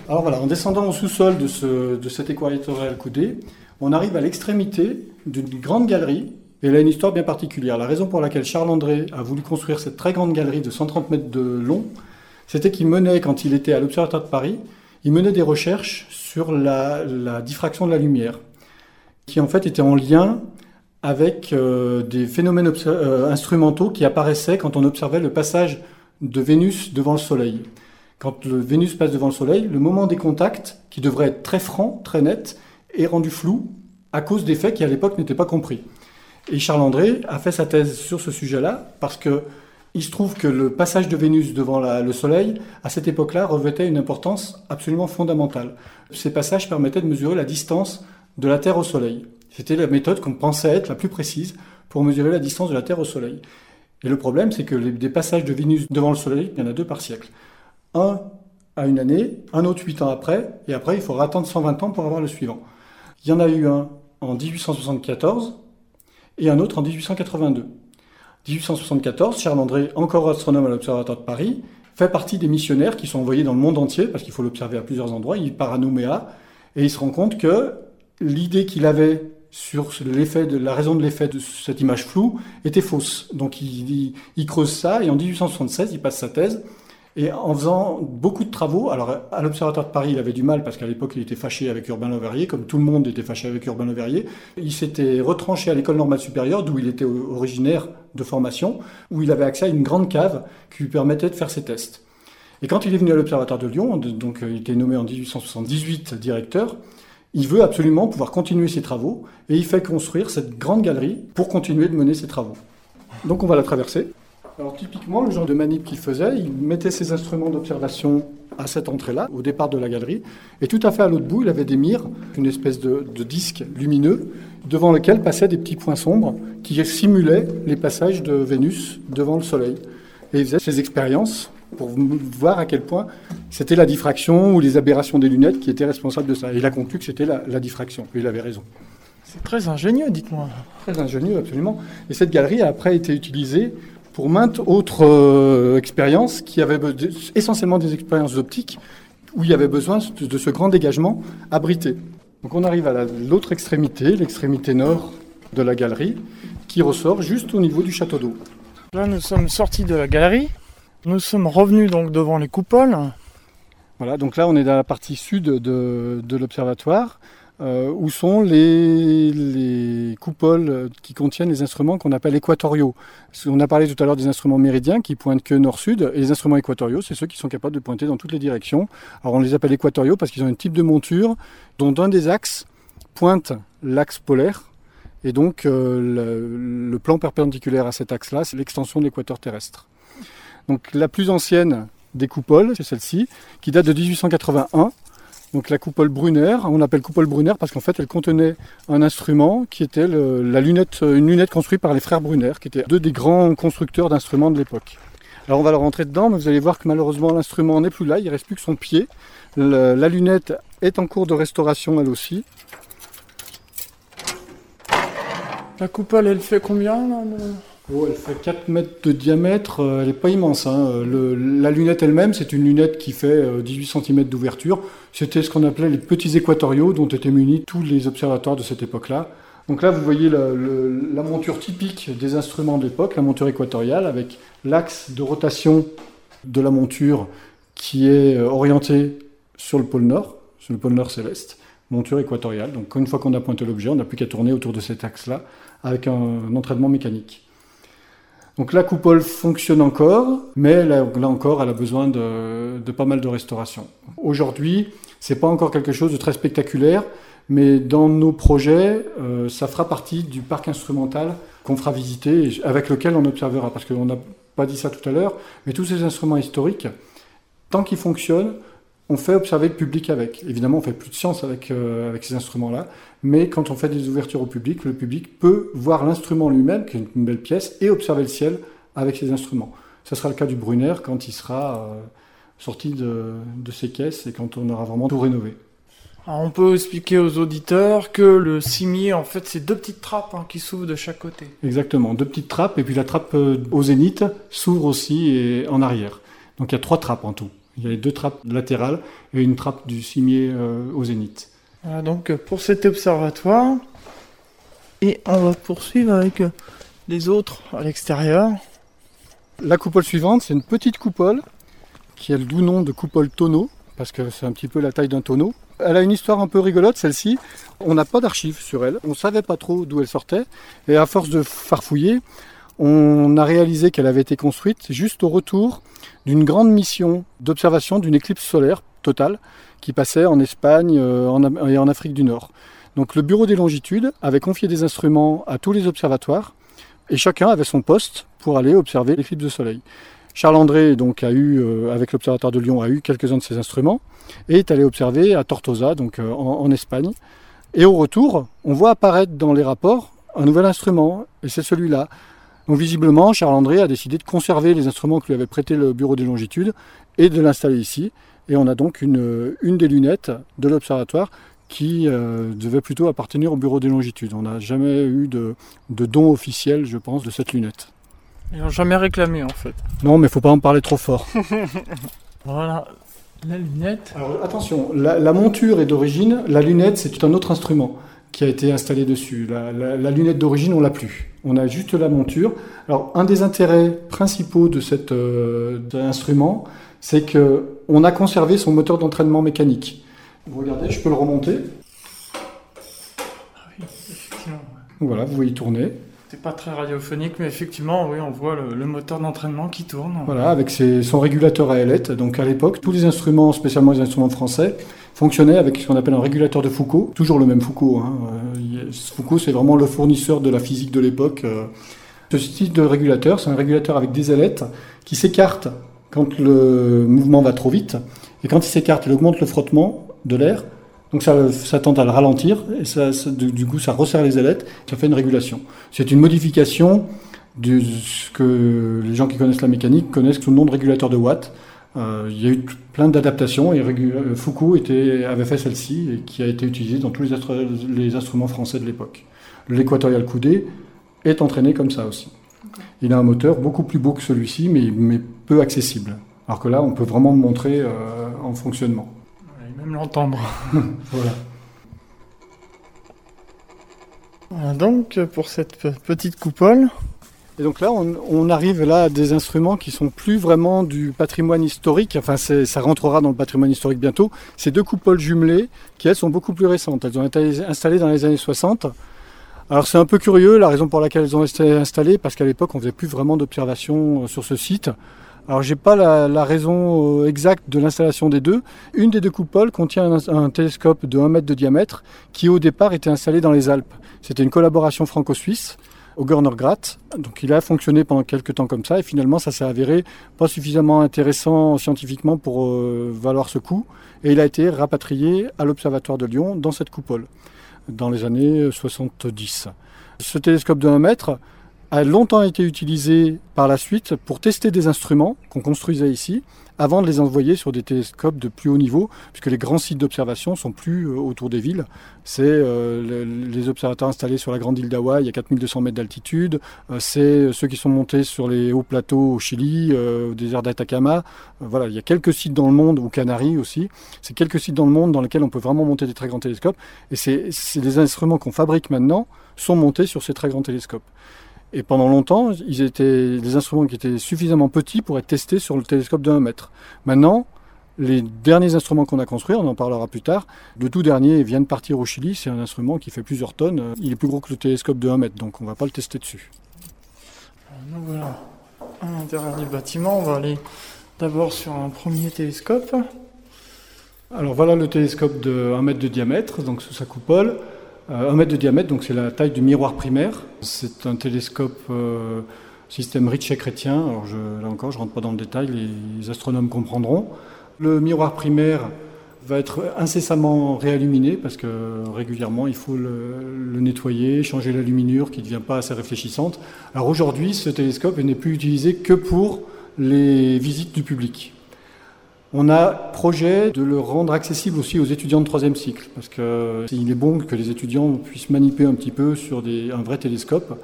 Alors voilà, en descendant au sous-sol de, ce, de cet équatorial coudé, on arrive à l'extrémité d'une grande galerie. Et elle a une histoire bien particulière. La raison pour laquelle Charles André a voulu construire cette très grande galerie de 130 mètres de long, c'était qu'il menait, quand il était à l'Observatoire de Paris, il menait des recherches sur la, diffraction de la lumière, qui en fait étaient en lien avec euh, des phénomènes euh, instrumentaux qui apparaissaient quand on observait le passage de Vénus devant le Soleil. Quand Vénus passe devant le Soleil, le moment des contacts, qui devrait être très franc, très net, est rendu flou à cause d'effets qui à l'époque n'étaient pas compris. Et Charles André a fait sa thèse sur ce sujet-là parce que il se trouve que le passage de Vénus devant le Soleil, à cette époque-là, revêtait une importance absolument fondamentale. Ces passages permettaient de mesurer la distance de la Terre au Soleil. C'était la méthode qu'on pensait être la plus précise pour mesurer la distance de la Terre au Soleil. Et le problème, c'est que des passages de Vénus devant le Soleil, il y en a deux par siècle. Un à une année, un autre huit ans après, et après, il faudra attendre 120 ans pour avoir le suivant. Il y en a eu un en 1874 et un autre en 1882. 1874, Charles André, encore astronome à l'Observatoire de Paris, fait partie des missionnaires qui sont envoyés dans le monde entier, parce qu'il faut l'observer à plusieurs endroits. Il part à Nouméa, et il se rend compte que l'idée qu'il avait sur l'effet de la raison de l'effet de cette image floue était fausse. Donc il, il, creuse ça, et en 1876, il passe sa thèse et en faisant beaucoup de travaux, alors à l'Observatoire de Paris, il avait du mal parce qu'à l'époque, il était fâché avec Urbain Le comme tout le monde était fâché avec Urbain Le Il s'était retranché à l'École normale supérieure, d'où il était originaire de formation, où il avait accès à une grande cave qui lui permettait de faire ses tests. Et quand il est venu à l'Observatoire de Lyon, donc il était nommé en 1878 directeur, il veut absolument pouvoir continuer ses travaux et il fait construire cette grande galerie pour continuer de mener ses travaux. Donc on va la traverser. Alors typiquement, le genre de manip qu'il faisait, il mettait ses instruments d'observation à cette entrée-là, au départ de la galerie, et tout à fait à l'autre bout, il avait des mires, une espèce de, disque lumineux, devant lequel passaient des petits points sombres qui simulaient les passages de Vénus devant le Soleil. Et il faisait ses expériences pour voir à quel point c'était la diffraction ou les aberrations des lunettes qui étaient responsables de ça. Et il a conclu que c'était la, la diffraction, et il avait raison. C'est très ingénieux, dites-moi. Très ingénieux, absolument. Et cette galerie a après été utilisée pour maintes autres euh, expériences qui avaient essentiellement des expériences optiques où il y avait besoin de, ce grand dégagement abrité. Donc on arrive à l'autre extrémité, l'extrémité nord de la galerie, qui ressort juste au niveau du château d'eau. Là, nous sommes sortis de la galerie. Nous sommes revenus donc devant les coupoles. Voilà, donc là, on est dans la partie sud de, de l'observatoire. Euh, où sont les, coupoles qui contiennent les instruments qu'on appelle équatoriaux. On a parlé tout à l'heure des instruments méridiens qui pointent que nord-sud, et les instruments équatoriaux, c'est ceux qui sont capables de pointer dans toutes les directions. Alors on les appelle équatoriaux parce qu'ils ont un type de monture dont un des axes pointe l'axe polaire, et donc euh, le, plan perpendiculaire à cet axe-là, c'est l'extension de l'équateur terrestre. Donc la plus ancienne des coupoles, c'est celle-ci, qui date de 1881 Donc la coupole Brunner, on appelle coupole Brunner parce qu'en fait elle contenait un instrument qui était la lunette, une lunette construite par les frères Brunner, qui étaient deux des grands constructeurs d'instruments de l'époque. Alors on va le rentrer dedans, mais vous allez voir que malheureusement l'instrument n'est plus là, il ne reste plus que son pied. la lunette est en cours de restauration elle aussi. La coupole elle fait combien là Oh, elle fait 4 mètres de diamètre, euh, elle n'est pas immense. Hein. la lunette elle-même, c'est une lunette qui fait 18 euh, cm d'ouverture. C'était ce qu'on appelait les petits équatoriaux dont étaient munis tous les observatoires de cette époque-là. Donc là, vous voyez la, monture typique des instruments de l'époque, la monture équatoriale, avec l'axe de rotation de la monture qui est euh, orienté sur le pôle nord, sur le pôle nord céleste, monture équatoriale. Donc une fois qu'on a pointé l'objet, on n'a plus qu'à tourner autour de cet axe-là avec un entraînement mécanique. Donc la coupole fonctionne encore, mais là, encore, elle a besoin de, pas mal de restauration. Aujourd'hui, c'est pas encore quelque chose de très spectaculaire, mais dans nos projets, euh, ça fera partie du parc instrumental qu'on fera visiter et avec lequel on observera. Parce qu'on n'a pas dit ça tout à l'heure, mais tous ces instruments historiques, tant qu'ils fonctionnent, on fait observer le public avec. Évidemment, on fait plus de science avec, euh, avec ces instruments-là, mais quand on fait des ouvertures au public, le public peut voir l'instrument lui-même, qui est une belle pièce, et observer le ciel avec ces instruments. Ce sera le cas du Brunner quand il sera euh, sorti de, de, ses caisses et quand on aura vraiment tout rénové. on peut expliquer aux auditeurs que le cimier, en fait, c'est deux petites trappes hein, qui s'ouvrent de chaque côté. Exactement, deux petites trappes, et puis la trappe euh, au zénith s'ouvre aussi et en arrière. Donc il y a trois trappes en tout. Il y a les deux trappes latérales et une trappe du cimier euh, au zénith. Voilà donc pour cet observatoire. Et on va poursuivre avec euh, les autres à l'extérieur. La coupole suivante, c'est une petite coupole qui a le doux nom de coupole tonneau, parce que c'est un petit peu la taille d'un tonneau. Elle a une histoire un peu rigolote, celle-ci. On n'a pas d'archives sur elle. On ne savait pas trop d'où elle sortait. Et à force de farfouiller, on a réalisé qu'elle avait été construite juste au retour d'une grande mission d'observation d'une éclipse solaire totale qui passait en Espagne euh, et en Afrique du Nord. Donc le Bureau des longitudes avait confié des instruments à tous les observatoires et chacun avait son poste pour aller observer l'éclipse de soleil. Charles André donc a eu euh, avec l'observatoire de Lyon a eu quelques-uns de ces instruments et est allé observer à Tortosa donc euh, en Espagne. Et au retour, on voit apparaître dans les rapports un nouvel instrument et c'est celui-là. Donc visiblement, Charles André a décidé de conserver les instruments que lui avait prêté le Bureau des longitudes et de l'installer ici. Et on a donc une, une des lunettes de l'observatoire qui euh, devait plutôt appartenir au Bureau des longitudes. On n'a jamais eu de, de, don officiel, je pense, de cette lunette. Ils n'ont jamais réclamé en fait. Non, mais il faut pas en parler trop fort. [laughs] voilà, la lunette. Alors attention, la, la monture est d'origine, la lunette c'est un autre instrument qui a été installé dessus. La, lunette d'origine, on l'a plus. On a juste la monture. Alors, un des intérêts principaux de cet euh, instrument, c'est que on a conservé son moteur d'entraînement mécanique. Vous regardez, je peux le remonter. Ah oui, effectivement. Voilà, vous voyez tourner. C'est pas très radiophonique, mais effectivement, oui, on voit le, moteur d'entraînement qui tourne. Voilà, avec son régulateur à ailette. Donc à l'époque, tous les instruments, spécialement les instruments français, fonctionnaient avec ce qu'on appelle un régulateur de Foucault. Toujours le même Foucault. Hein. Euh, Foucault, c'est vraiment le fournisseur de la physique de l'époque. Euh. Ce type de régulateur, c'est un régulateur avec des ailettes qui s'écartent quand le mouvement va trop vite. Et quand il s'écarte, il augmente le frottement de l'air donc ça, ça, tente à le ralentir et ça, du, coup ça resserre les ailettes, ça fait une régulation. C'est une modification de ce que les gens qui connaissent la mécanique connaissent sous le nom de régulateur de Watt. Euh, il y a eu plein d'adaptations et euh, Foucault était, avait fait celle-ci et qui a été utilisée dans tous les, les instruments français de l'époque. L'équatorial coudé est entraîné comme ça aussi. Il a un moteur beaucoup plus beau que celui-ci mais, mais peu accessible. Alors que là, on peut vraiment montrer euh, en fonctionnement l'entendre. [laughs] voilà. Voilà donc pour cette petite coupole. Et donc là, on, arrive là à des instruments qui sont plus vraiment du patrimoine historique. Enfin, ça rentrera dans le patrimoine historique bientôt. Ces deux coupoles jumelées, qui elles sont beaucoup plus récentes. Elles ont été installées dans les années 60. Alors c'est un peu curieux la raison pour laquelle elles ont été installées, parce qu'à l'époque, on faisait plus vraiment d'observations euh, sur ce site. Alors j'ai pas la, raison euh, exacte de l'installation des deux. Une des deux coupoles contient un, télescope de 1 mètre de diamètre qui au départ était installé dans les Alpes. C'était une collaboration franco-suisse au Gornergrat. Donc il a fonctionné pendant quelques temps comme ça et finalement ça s'est avéré pas suffisamment intéressant scientifiquement pour euh, valoir ce coup et il a été rapatrié à l'Observatoire de Lyon dans cette coupole dans les années 70. Ce télescope de 1 mètre a longtemps été utilisé par la suite pour tester des instruments qu'on construisait ici avant de les envoyer sur des télescopes de plus haut niveau, puisque les grands sites d'observation sont plus euh, autour des villes. C'est euh, les observateurs installés sur la grande île d'Hawaï à 4200 mètres d'altitude, euh, c'est ceux qui sont montés sur les hauts plateaux au Chili, au désert d'Atacama. voilà, il y a quelques sites dans le monde, ou Canaries aussi, c'est quelques sites dans le monde dans lesquels on peut vraiment monter des très grands télescopes, et c'est les instruments qu'on fabrique maintenant sont montés sur ces très grands télescopes. Et pendant longtemps, ils étaient des instruments qui étaient suffisamment petits pour être testés sur le télescope de 1 mètre. Maintenant, les derniers instruments qu'on a construits, on en parlera plus tard, le tout dernier vient de partir au Chili, c'est un instrument qui fait plusieurs tonnes, il est plus gros que le télescope de 1 mètre, donc on ne va pas le tester dessus. Nous voilà à l'intérieur du bâtiment, on va aller d'abord sur un premier télescope. Alors voilà le télescope de 1 mètre de diamètre, donc sous sa coupole. 1 euh, mètre de diamètre, donc c'est la taille du miroir primaire. C'est un télescope euh, système Ritchey chrétien. Alors là encore, je ne rentre pas dans le détail, les astronomes comprendront. Le miroir primaire va être incessamment réilluminé parce que régulièrement il faut le, nettoyer, changer la luminure qui ne devient pas assez réfléchissante. Alors aujourd'hui, ce télescope n'est plus utilisé que pour les visites du public. On a projet de le rendre accessible aussi aux étudiants de troisième cycle, parce qu'il est bon que les étudiants puissent manipuler un petit peu sur un vrai télescope.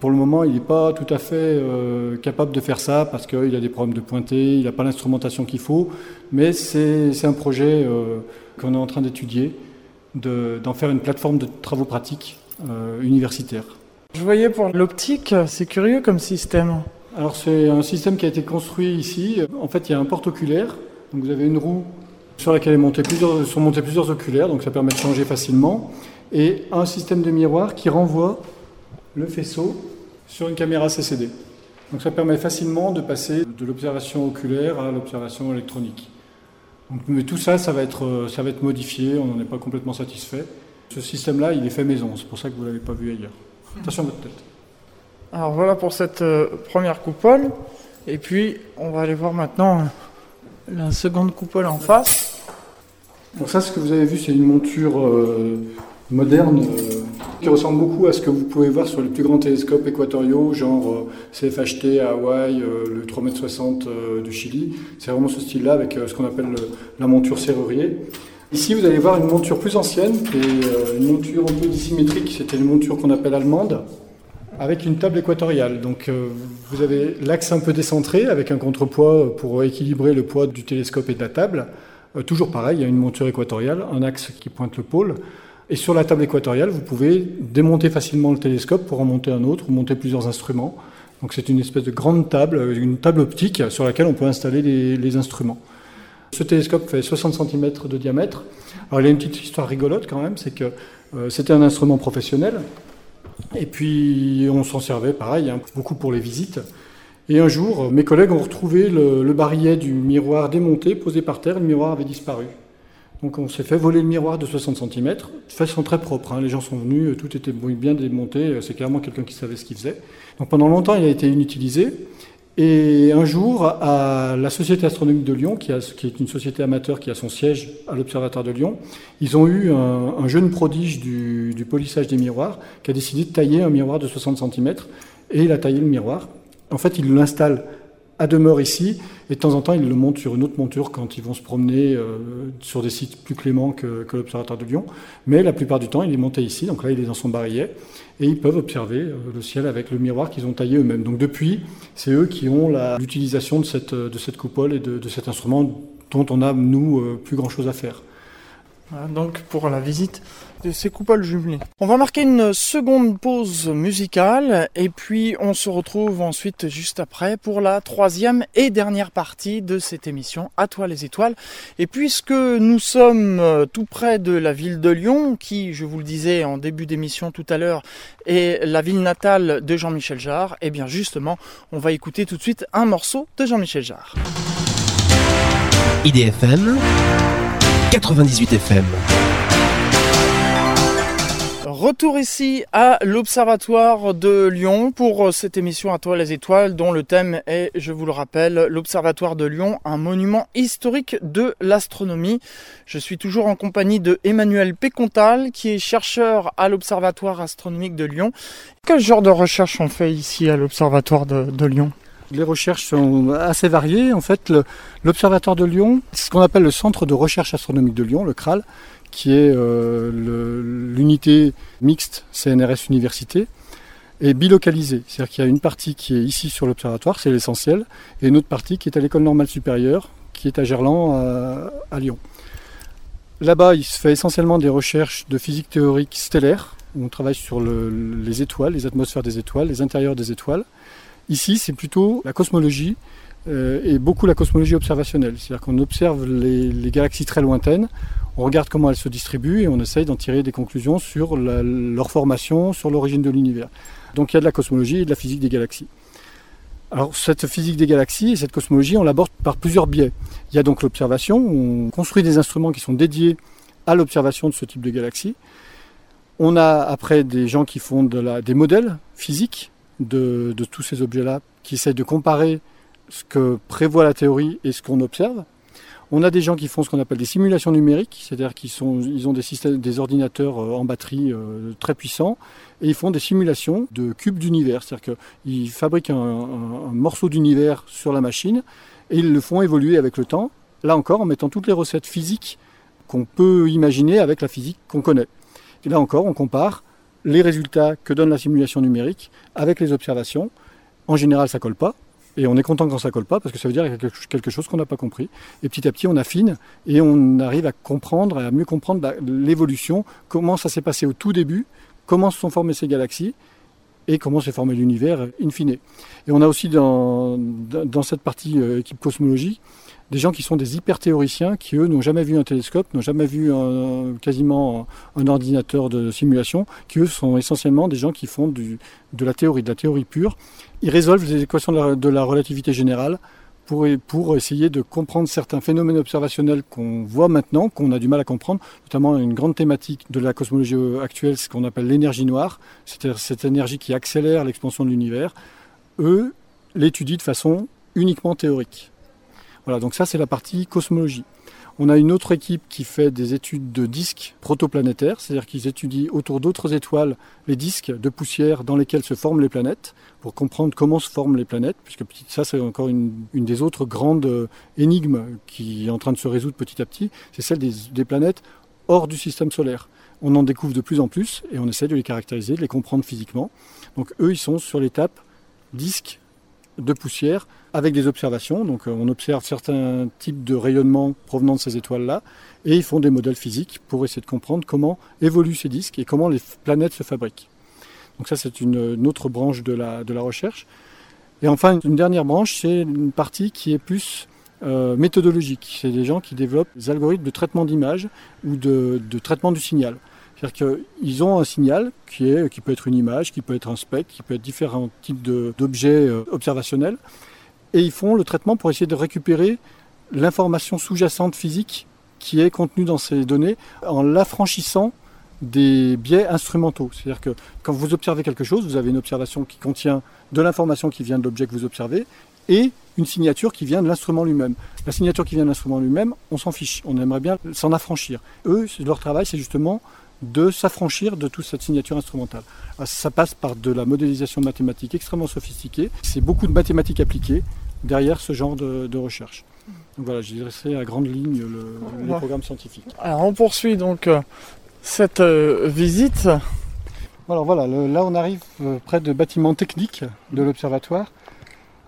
Pour le moment, il n'est pas tout à fait euh, capable de faire ça parce qu'il a des problèmes de pointer, il n'a pas l'instrumentation qu'il faut, mais c'est un projet euh, qu'on est en train d'étudier, d'en faire une plateforme de travaux pratiques euh, universitaires. Je voyais pour l'optique, c'est curieux comme système. Alors c'est un système qui a été construit ici. En fait, il y a un porte-oculaire donc vous avez une roue sur laquelle sont montés plusieurs oculaires, donc ça permet de changer facilement, et un système de miroir qui renvoie le faisceau sur une caméra CCD. Donc ça permet facilement de passer de l'observation oculaire à l'observation électronique. mais tout ça, ça va, être, ça va être modifié, on n'en est pas complètement satisfait. Ce système-là, il est fait maison, c'est pour ça que vous ne l'avez pas vu ailleurs. Attention à votre tête. Alors voilà pour cette euh, première coupole. Et puis, on va aller voir maintenant la seconde coupole en face. Donc ça, ce que vous avez vu, c'est une monture euh, moderne euh, qui ressemble beaucoup à ce que vous pouvez voir sur les plus grands télescopes équatoriaux, genre euh, CFHT à Hawaï, le 3m60 du Chili. C'est vraiment ce style-là avec ce qu'on appelle la monture serrurier. Ici, vous allez voir une monture plus ancienne, qui est une monture un peu dissymétrique. C'était une monture qu'on appelle allemande avec une table équatoriale. Donc euh, vous avez l'axe un peu décentré avec un contrepoids pour équilibrer le poids du télescope et de la table. Euh, toujours pareil, il y a une monture équatoriale, un axe qui pointe le pôle. Et sur la table équatoriale, vous pouvez démonter facilement le télescope pour en monter un autre ou monter plusieurs instruments. Donc c'est une espèce de grande table, une table optique sur laquelle on peut installer les, instruments. Ce télescope fait 60 cm de diamètre. Alors il y a une petite histoire rigolote quand même, c'est que euh, c'était un instrument professionnel et puis on s'en servait pareil, hein, beaucoup pour les visites. Et un jour, mes collègues ont retrouvé le, barillet du miroir démonté, posé par terre, le miroir avait disparu. Donc on s'est fait voler le miroir de 60 cm, de façon très propre. Hein. Les gens sont venus, tout était bien démonté, c'est clairement quelqu'un qui savait ce qu'il faisait. Donc pendant longtemps, il a été inutilisé. Et un jour, à la Société astronomique de Lyon, qui, est une société amateur qui a son siège à l'Observatoire de Lyon, ils ont eu un, jeune prodige du, du, polissage des miroirs qui a décidé de tailler un miroir de 60 cm. Et il a taillé le miroir. En fait, il l'installe à demeure ici, et de temps en temps, ils le montent sur une autre monture quand ils vont se promener euh, sur des sites plus cléments que, l'Observatoire de Lyon. Mais la plupart du temps, il est monté ici, donc là, il est dans son barillet, et ils peuvent observer euh, le ciel avec le miroir qu'ils ont taillé eux-mêmes. Donc depuis, c'est eux qui ont l'utilisation de cette, de cette coupole et de, de, cet instrument dont on a, nous, euh, plus grand-chose à faire. Donc pour la visite de ces coupoles jumelées. On va marquer une seconde pause musicale et puis on se retrouve ensuite juste après pour la troisième et dernière partie de cette émission À toi les étoiles. Et puisque nous sommes euh, tout près de la ville de Lyon, qui, je vous le disais en début d'émission tout à l'heure, est la ville natale de Jean-Michel Jarre, et eh bien justement, on va écouter tout de suite un morceau de Jean-Michel Jarre. IDFM 98 FM Retour ici à l'Observatoire de Lyon pour euh, cette émission à toi les étoiles dont le thème est, je vous le rappelle, l'Observatoire de Lyon, un monument historique de l'astronomie. Je suis toujours en compagnie de Emmanuel Pécontal qui est chercheur à l'Observatoire astronomique de Lyon. Quel genre de recherche on fait ici à l'Observatoire de, de Lyon? Les recherches sont assez variées. En fait, l'Observatoire de Lyon, ce qu'on appelle le Centre de recherche astronomique de Lyon, le CRAL, qui est euh, l'unité mixte CNRS Université, est bilocalisée. C'est-à-dire qu'il y a une partie qui est ici sur l'observatoire, c'est l'essentiel, et une autre partie qui est à l'école normale supérieure, qui est à Gerland, à, Lyon. Là-bas, il se fait essentiellement des recherches de physique théorique stellaire, on travaille sur les étoiles, les atmosphères des étoiles, les intérieurs des étoiles. Ici, c'est plutôt la cosmologie, euh, et beaucoup la cosmologie observationnelle. C'est-à-dire qu'on observe les, galaxies très lointaines, on regarde comment elles se distribuent et on essaye d'en tirer des conclusions sur leur formation, sur l'origine de l'univers. Donc il y a de la cosmologie et de la physique des galaxies. Alors cette physique des galaxies et cette cosmologie, on l'aborde par plusieurs biais. Il y a donc l'observation, on construit des instruments qui sont dédiés à l'observation de ce type de galaxies. On a après des gens qui font des modèles physiques de, de tous ces objets-là, qui essayent de comparer ce que prévoit la théorie et ce qu'on observe. On a des gens qui font ce qu'on appelle des simulations numériques, c'est-à-dire qu'ils ils ont des, systèmes, des ordinateurs euh, en batterie euh, très puissants et ils font des simulations de cubes d'univers, c'est-à-dire qu'ils fabriquent un, un morceau d'univers sur la machine et ils le font évoluer avec le temps, là encore en mettant toutes les recettes physiques qu'on peut imaginer avec la physique qu'on connaît. Et là encore, on compare les résultats que donne la simulation numérique avec les observations. En général, ça colle pas, et on est content quand ça colle pas parce que ça veut dire qu'il y a quelque chose qu'on n'a pas compris. Et petit à petit, on affine et on arrive à comprendre, à mieux comprendre l'évolution, comment ça s'est passé au tout début, comment se sont formées ces galaxies et comment s'est formé l'univers in fine. Et on a aussi dans, dans cette partie euh, équipe cosmologie des gens qui sont des hyper-théoriciens qui, eux, n'ont jamais vu un télescope, n'ont jamais vu quasiment un, ordinateur de simulation, qui, eux, sont essentiellement des gens qui font de la théorie, de la théorie pure. Ils résolvent les équations de la, relativité générale pour, pour, essayer de comprendre certains phénomènes observationnels qu'on voit maintenant, qu'on a du mal à comprendre, notamment une grande thématique de la cosmologie actuelle, ce qu'on appelle l'énergie noire, c'est-à-dire cette énergie qui accélère l'expansion de l'univers. Eux l'étudient de façon uniquement théorique. Voilà, donc ça c'est la partie cosmologie. On a une autre équipe qui fait des études de disques protoplanétaires, c'est-à-dire qu'ils étudient autour d'autres étoiles les disques de poussière dans lesquels se forment les planètes, pour comprendre comment se forment les planètes, puisque ça c'est encore une, des autres grandes euh, énigmes qui est en train de se résoudre petit à petit, c'est celle des, des planètes hors du système solaire. On en découvre de plus en plus et on essaie de les caractériser, de les comprendre physiquement. Donc eux, ils sont sur l'étape disques de poussière avec des observations. Donc euh, on observe certains types de rayonnements provenant de ces étoiles-là et ils font des modèles physiques pour essayer de comprendre comment évoluent ces disques et comment les planètes se fabriquent. Donc ça c'est une, autre branche de la, recherche. Et enfin une dernière branche, c'est une partie qui est plus euh, méthodologique. C'est des gens qui développent des algorithmes de traitement d'image ou de, de traitement du signal. C'est-à-dire qu'ils ont un signal qui, est, qui peut être une image, qui peut être un spectre, qui peut être différents types d'objets euh, observationnels, et ils font le traitement pour essayer de récupérer l'information sous-jacente physique qui est contenue dans ces données en l'affranchissant des biais instrumentaux. C'est-à-dire que quand vous observez quelque chose, vous avez une observation qui contient de l'information qui vient de l'objet que vous observez et une signature qui vient de l'instrument lui-même. La signature qui vient de l'instrument lui-même, on s'en fiche, on aimerait bien s'en affranchir. Eux, leur travail, c'est justement de s'affranchir de toute cette signature instrumentale. Ah, ça passe par de la modélisation mathématique extrêmement sophistiquée. C'est beaucoup de mathématiques appliquées derrière ce genre de, recherche. Donc voilà, j'ai dressé à grande ligne le, les programmes scientifiques. Alors on poursuit donc euh, cette euh, visite. Alors voilà, là on arrive euh, près de bâtiments techniques de l'observatoire.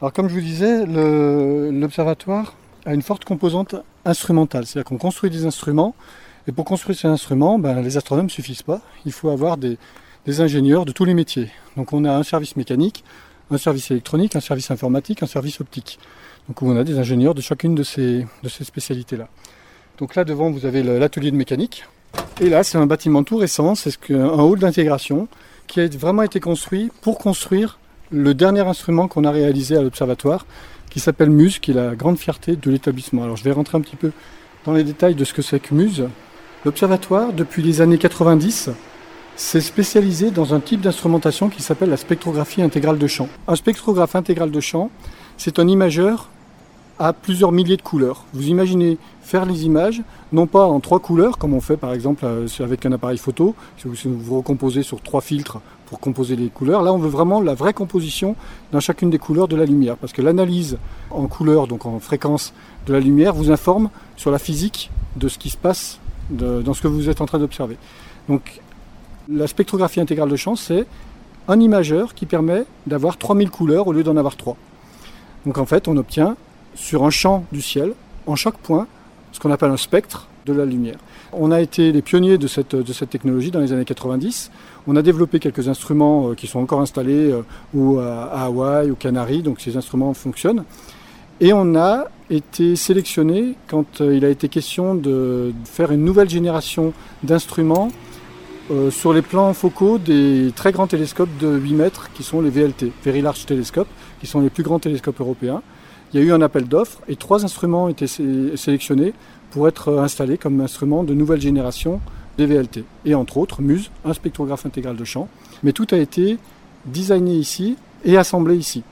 Alors comme je vous disais, l'observatoire a une forte composante instrumentale, c'est-à-dire qu'on construit des instruments et pour construire ces instruments, ben, les astronomes ne suffisent pas. Il faut avoir des, ingénieurs de tous les métiers. Donc on a un service mécanique, un service électronique, un service informatique, un service optique. Donc on a des ingénieurs de chacune de ces, de ces spécialités-là. Donc là devant vous avez l'atelier de mécanique. Et là c'est un bâtiment tout récent, c'est un hall d'intégration qui a vraiment été construit pour construire le dernier instrument qu'on a réalisé à l'observatoire, qui s'appelle MUSE, qui est la grande fierté de l'établissement. Alors je vais rentrer un petit peu dans les détails de ce que c'est que MUSE. L'observatoire, depuis les années 90, c'est spécialisé dans un type d'instrumentation qui s'appelle la spectrographie intégrale de champ. Un spectrographe intégral de champ, c'est un imageur à plusieurs milliers de couleurs. Vous imaginez faire les images, non pas en trois couleurs, comme on fait par exemple euh, avec un appareil photo, si vous recomposez sur trois filtres pour composer les couleurs. Là, on veut vraiment la vraie composition dans chacune des couleurs de la lumière, parce que l'analyse en couleur, donc en fréquence de la lumière, vous informe sur la physique de ce qui se passe dans ce que vous êtes en train d'observer. Donc la spectrographie intégrale de champ, c'est un imageur qui permet d'avoir 3000 couleurs au lieu d'en avoir 3. Donc en fait, on obtient sur un champ du ciel, en chaque point, ce qu'on appelle un spectre de la lumière. On a été les pionniers de cette, de cette technologie dans les années 90. On a développé quelques instruments euh, qui sont encore installés euh, ou à Hawaï, ou Canaries, donc ces instruments fonctionnent. Et on a été sélectionné quand euh, il a été question de faire une nouvelle génération d'instruments euh, sur les plans focaux des très grands télescopes de 8 mètres qui sont les VLT, Very Large Telescope, qui sont les plus grands télescopes européens. Il y a eu un appel d'offres et trois instruments ont été sélectionnés pour être installés comme instruments de nouvelle génération des VLT. Et entre autres, MUSE, un spectrographe intégral de champ. Mais tout a été designé ici et assemblé ici.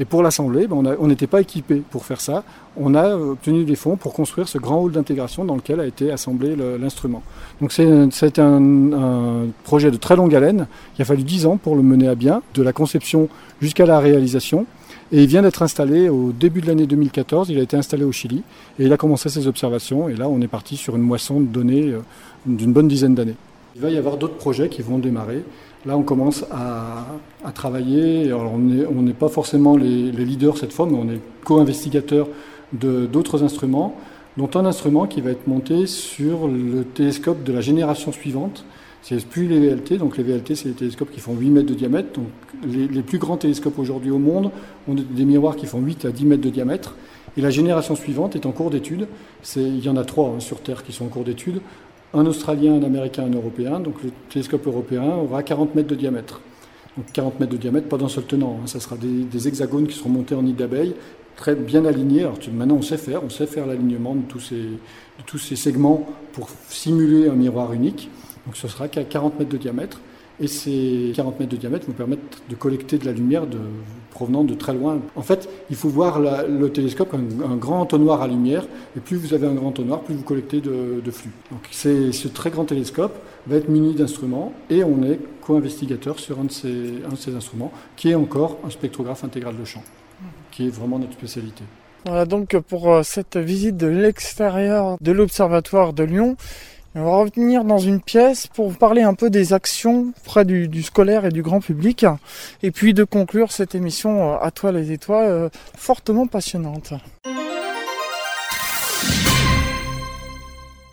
Et pour l'assembler, ben, on n'était pas équipé pour faire ça. On a obtenu des fonds pour construire ce grand hall d'intégration dans lequel a été assemblé l'instrument. Donc c'est un, un, projet de très longue haleine. Il a fallu 10 ans pour le mener à bien, de la conception jusqu'à la réalisation. Et il vient d'être installé au début de l'année 2014. Il a été installé au Chili et il a commencé ses observations. Et là, on est parti sur une moisson de données euh, d'une bonne dizaine d'années. Il va y avoir d'autres projets qui vont démarrer. Là, on commence à, travailler. on n'est pas forcément les, leaders cette fois, mais on est co-investigateurs d'autres instruments, dont un instrument qui va être monté sur le télescope de la génération suivante. C'est plus les VLT, donc les VLT, c'est des télescopes qui font 8 mètres de diamètre. Donc les, plus grands télescopes aujourd'hui au monde ont des miroirs qui font 8 à 10 mètres de diamètre. Et la génération suivante est en cours d'étude. Il y en a trois hein, sur Terre qui sont en cours d'étude un Australien, un Américain, un Européen. Donc le télescope européen aura 40 mètres de diamètre. Donc 40 mètres de diamètre, pas d'un seul tenant. Hein. Ça sera des, hexagones qui seront montés en nid d'abeille, très bien alignés. Alors maintenant, on sait faire, on sait faire l'alignement de, tous ces, segments pour simuler un miroir unique. Donc ce sera qu'à 40 mètres de diamètre. Et ces 40 mètres de diamètre vont permettre de collecter de la lumière de, provenant de très loin. En fait, il faut voir le télescope comme un, grand entonnoir à lumière, et plus vous avez un grand entonnoir, plus vous collectez de, flux. Donc ce très grand télescope va être muni d'instruments, et on est co-investigateur sur un de, ces, un de ces instruments, qui est encore un spectrographe intégral de champ, qui est vraiment notre spécialité. Voilà donc pour euh, cette visite de l'extérieur de l'Observatoire de Lyon. On va revenir dans une pièce pour vous parler un peu des actions près du, scolaire et du grand public. Et puis de conclure cette émission euh, à toi les étoiles euh, fortement passionnante.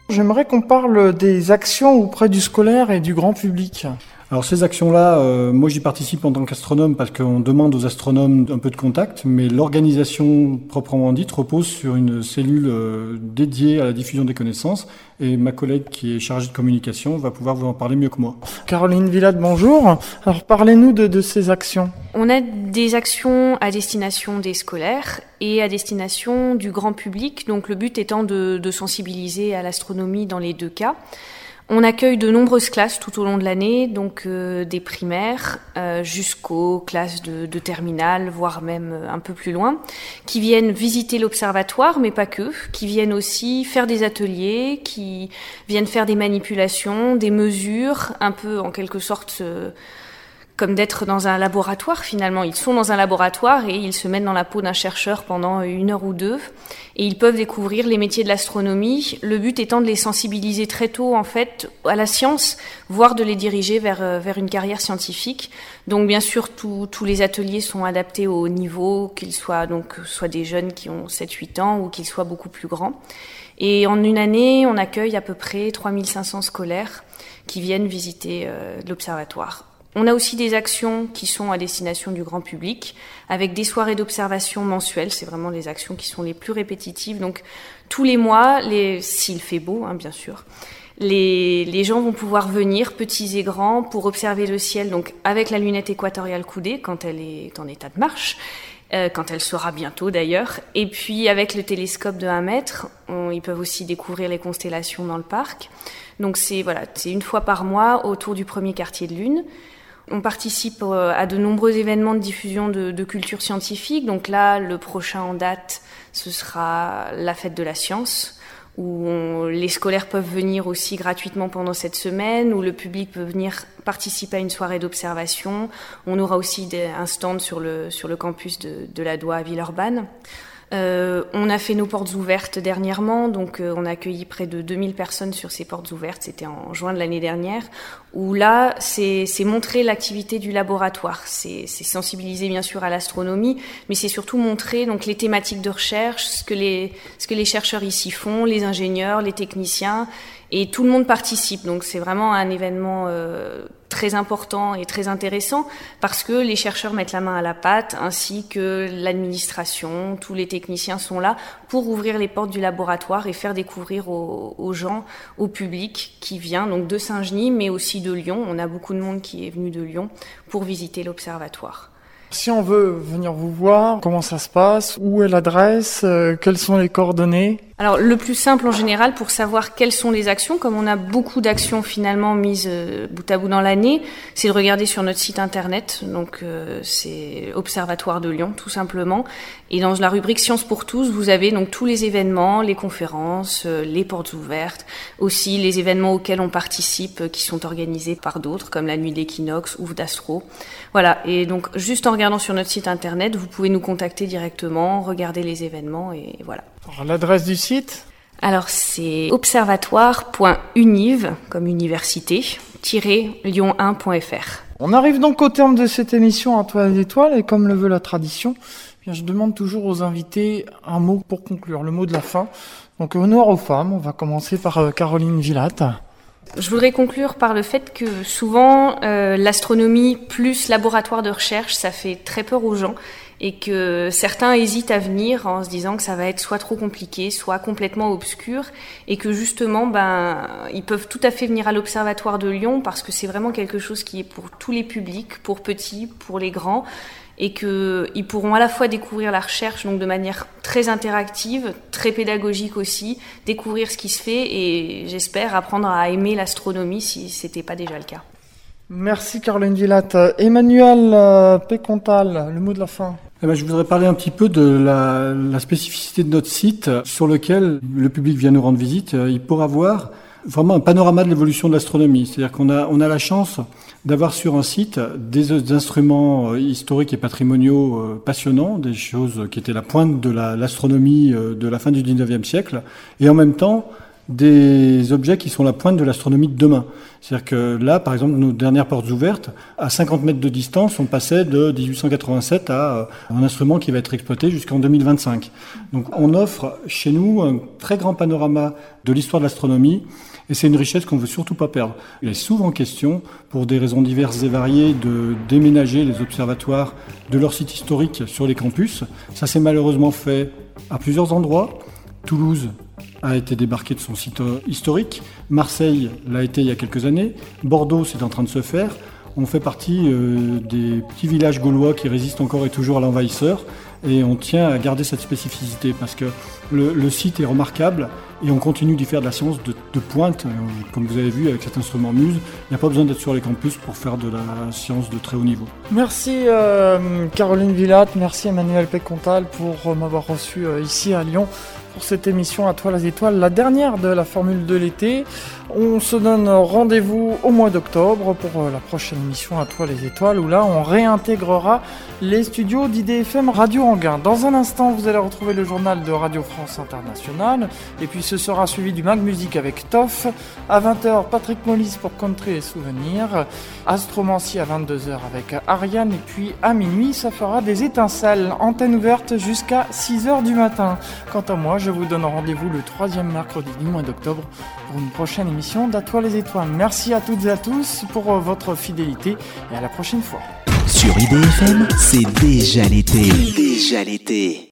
J'aimerais qu'on parle des actions auprès du scolaire et du grand public. Alors ces actions-là, euh, moi j'y participe en tant qu'astronome parce qu'on demande aux astronomes un peu de contact, mais l'organisation proprement dite repose sur une cellule euh, dédiée à la diffusion des connaissances et ma collègue qui est chargée de communication va pouvoir vous en parler mieux que moi. Caroline Villade, bonjour. Alors parlez-nous de, ces actions. On a des actions à destination des scolaires et à destination du grand public, donc le but étant de sensibiliser à l'astronomie dans les deux cas. On accueille de nombreuses classes tout au long de l'année, donc euh, des primaires euh, jusqu'aux classes de, de terminale, voire même euh, un peu plus loin, qui viennent visiter l'observatoire, mais pas que, qui viennent aussi faire des ateliers, qui viennent faire des manipulations, des mesures, un peu en quelque sorte comme d'être dans un laboratoire finalement. Ils sont dans un laboratoire et ils se mettent dans la peau d'un chercheur pendant une heure ou deux et ils peuvent découvrir les métiers de l'astronomie. Le but étant de les sensibiliser très tôt en fait à la science, voire de les diriger vers, euh, vers une carrière scientifique. Donc bien sûr tous les ateliers sont adaptés au niveau, qu'ils soient donc soit des jeunes qui ont 7-8 ans ou qu'ils soient beaucoup plus grands. Et en une année, on accueille à peu près 3500 scolaires qui viennent visiter euh, l'observatoire. On a aussi des actions qui sont à destination du grand public, avec des soirées d'observation mensuelles. C'est vraiment les actions qui sont les plus répétitives. Donc tous les mois, les, s'il fait beau, hein, bien sûr, les, les, gens vont pouvoir venir, petits et grands, pour observer le ciel, donc avec la lunette équatoriale coudée quand elle est en état de marche, euh, quand elle sera bientôt d'ailleurs. Et puis avec le télescope de 1 mètre, ils peuvent aussi découvrir les constellations dans le parc. Donc c'est voilà, c'est une fois par mois autour du premier quartier de lune. On participe euh, à de nombreux événements de diffusion de, culture scientifique. Donc là, le prochain en date, ce sera la fête de la science, où les scolaires peuvent venir aussi gratuitement pendant cette semaine, où le public peut venir participer à une soirée d'observation. On aura aussi des, un stand sur le, sur le campus de, de la Doua à Villeurbanne. Euh, on a fait nos portes ouvertes dernièrement, donc euh, on a accueilli près de 2000 personnes sur ces portes ouvertes, c'était en juin de l'année dernière, où là, c'est montrer l'activité du laboratoire, c'est sensibiliser bien sûr à l'astronomie, mais c'est surtout montrer donc les thématiques de recherche, ce que les, ce que les chercheurs ici font, les ingénieurs, les techniciens, et tout le monde participe. Donc c'est vraiment un événement euh, très important et très intéressant parce que les chercheurs mettent la main à la pâte ainsi que l'administration, tous les techniciens sont là pour ouvrir les portes du laboratoire et faire découvrir aux, aux gens, au public qui vient donc de Saint-Genis mais aussi de Lyon. On a beaucoup de monde qui est venu de Lyon pour visiter l'observatoire. Si on veut venir vous voir, comment ça se passe? Où est l'adresse? Euh, Quelles sont les coordonnées? Alors le plus simple en général pour savoir quelles sont les actions, comme on a beaucoup d'actions finalement mises euh, bout à bout dans l'année, c'est de regarder sur notre site internet, donc euh, c'est Observatoire de Lyon tout simplement, et dans la rubrique Sciences pour tous, vous avez donc tous les événements, les conférences, euh, les portes ouvertes, aussi les événements auxquels on participe qui sont organisés par d'autres, comme la nuit d'équinoxe ou d'astro. Voilà, et donc juste en regardant sur notre site internet, vous pouvez nous contacter directement, regarder les événements et voilà. L'adresse du site Alors c'est observatoire.univ, comme université, lyon1.fr. On arrive donc au terme de cette émission les étoiles et comme le veut la tradition, eh je demande toujours aux invités un mot pour conclure, le mot de la fin. Donc honneur aux femmes, on va commencer par euh, Caroline Villatte. Je voudrais conclure par le fait que souvent euh, l'astronomie plus laboratoire de recherche, ça fait très peur aux gens et que certains hésitent à venir en se disant que ça va être soit trop compliqué, soit complètement obscur, et que justement, ben, ils peuvent tout à fait venir à l'Observatoire de Lyon parce que c'est vraiment quelque chose qui est pour tous les publics, pour petits, pour les grands, et qu'ils pourront à la fois découvrir la recherche donc de manière très interactive, très pédagogique aussi, découvrir ce qui se fait et j'espère apprendre à aimer l'astronomie si c'était pas déjà le cas. Merci Caroline Villatte. Emmanuel euh, Pécontal, le mot de la fin. Eh ben, je voudrais parler un petit peu de la, spécificité de notre site sur lequel le public vient nous rendre visite. Il pourra voir vraiment un panorama de l'évolution de l'astronomie. C'est-à-dire qu'on a, on a la chance d'avoir sur un site des, instruments euh, historiques et patrimoniaux euh, passionnants, des choses qui étaient la pointe de l'astronomie de la fin du 19e siècle, et en même temps des objets qui sont la pointe de l'astronomie de demain. C'est-à-dire que là, par exemple, nos dernières portes ouvertes, à 50 mètres de distance, on passait de 1887 à euh, un instrument qui va être exploité jusqu'en 2025. Donc on offre chez nous un très grand panorama de l'histoire de l'astronomie et c'est une richesse qu'on veut surtout pas perdre. Il est souvent question, pour des raisons diverses et variées, de déménager les observatoires de leur site historique sur les campus. Ça s'est malheureusement fait à plusieurs endroits. Toulouse a été débarqué de son site euh, historique. Marseille l'a été il y a quelques années. Bordeaux, c'est en train de se faire. On fait partie euh, des petits villages gaulois qui résistent encore et toujours à l'envahisseur. Et on tient à garder cette spécificité parce que le, site est remarquable et on continue d'y faire de la science de, pointe. Euh, comme vous avez vu avec cet instrument Muse, il n'y a pas besoin d'être sur les campus pour faire de la science de très haut niveau. Merci Caroline Villatte, merci Emmanuel Pécontal pour m'avoir reçu ici à Lyon pour cette émission à toi les étoiles, la dernière de la formule de l'été. On se donne rendez-vous au mois d'octobre pour euh, la prochaine émission à toi les étoiles où là on réintégrera les studios d'IDFM Radio Anguin. Dans un instant, vous allez retrouver le journal de Radio France Internationale et puis ce sera suivi du Mag Musique avec Toff. À 20h, Patrick Mollis pour Country et Souvenirs. Astromancie à 22h avec Ariane et puis à minuit, ça fera des étincelles. Antenne ouverte jusqu'à 6h du matin. Quant à moi, je vous donne rendez-vous le troisième mercredi du mois d'octobre pour une prochaine émission d'À les étoiles. Merci à toutes et à tous pour euh, votre fidélité et à la prochaine fois. Sur IDFM, c'est déjà l'été. Déjà l'été.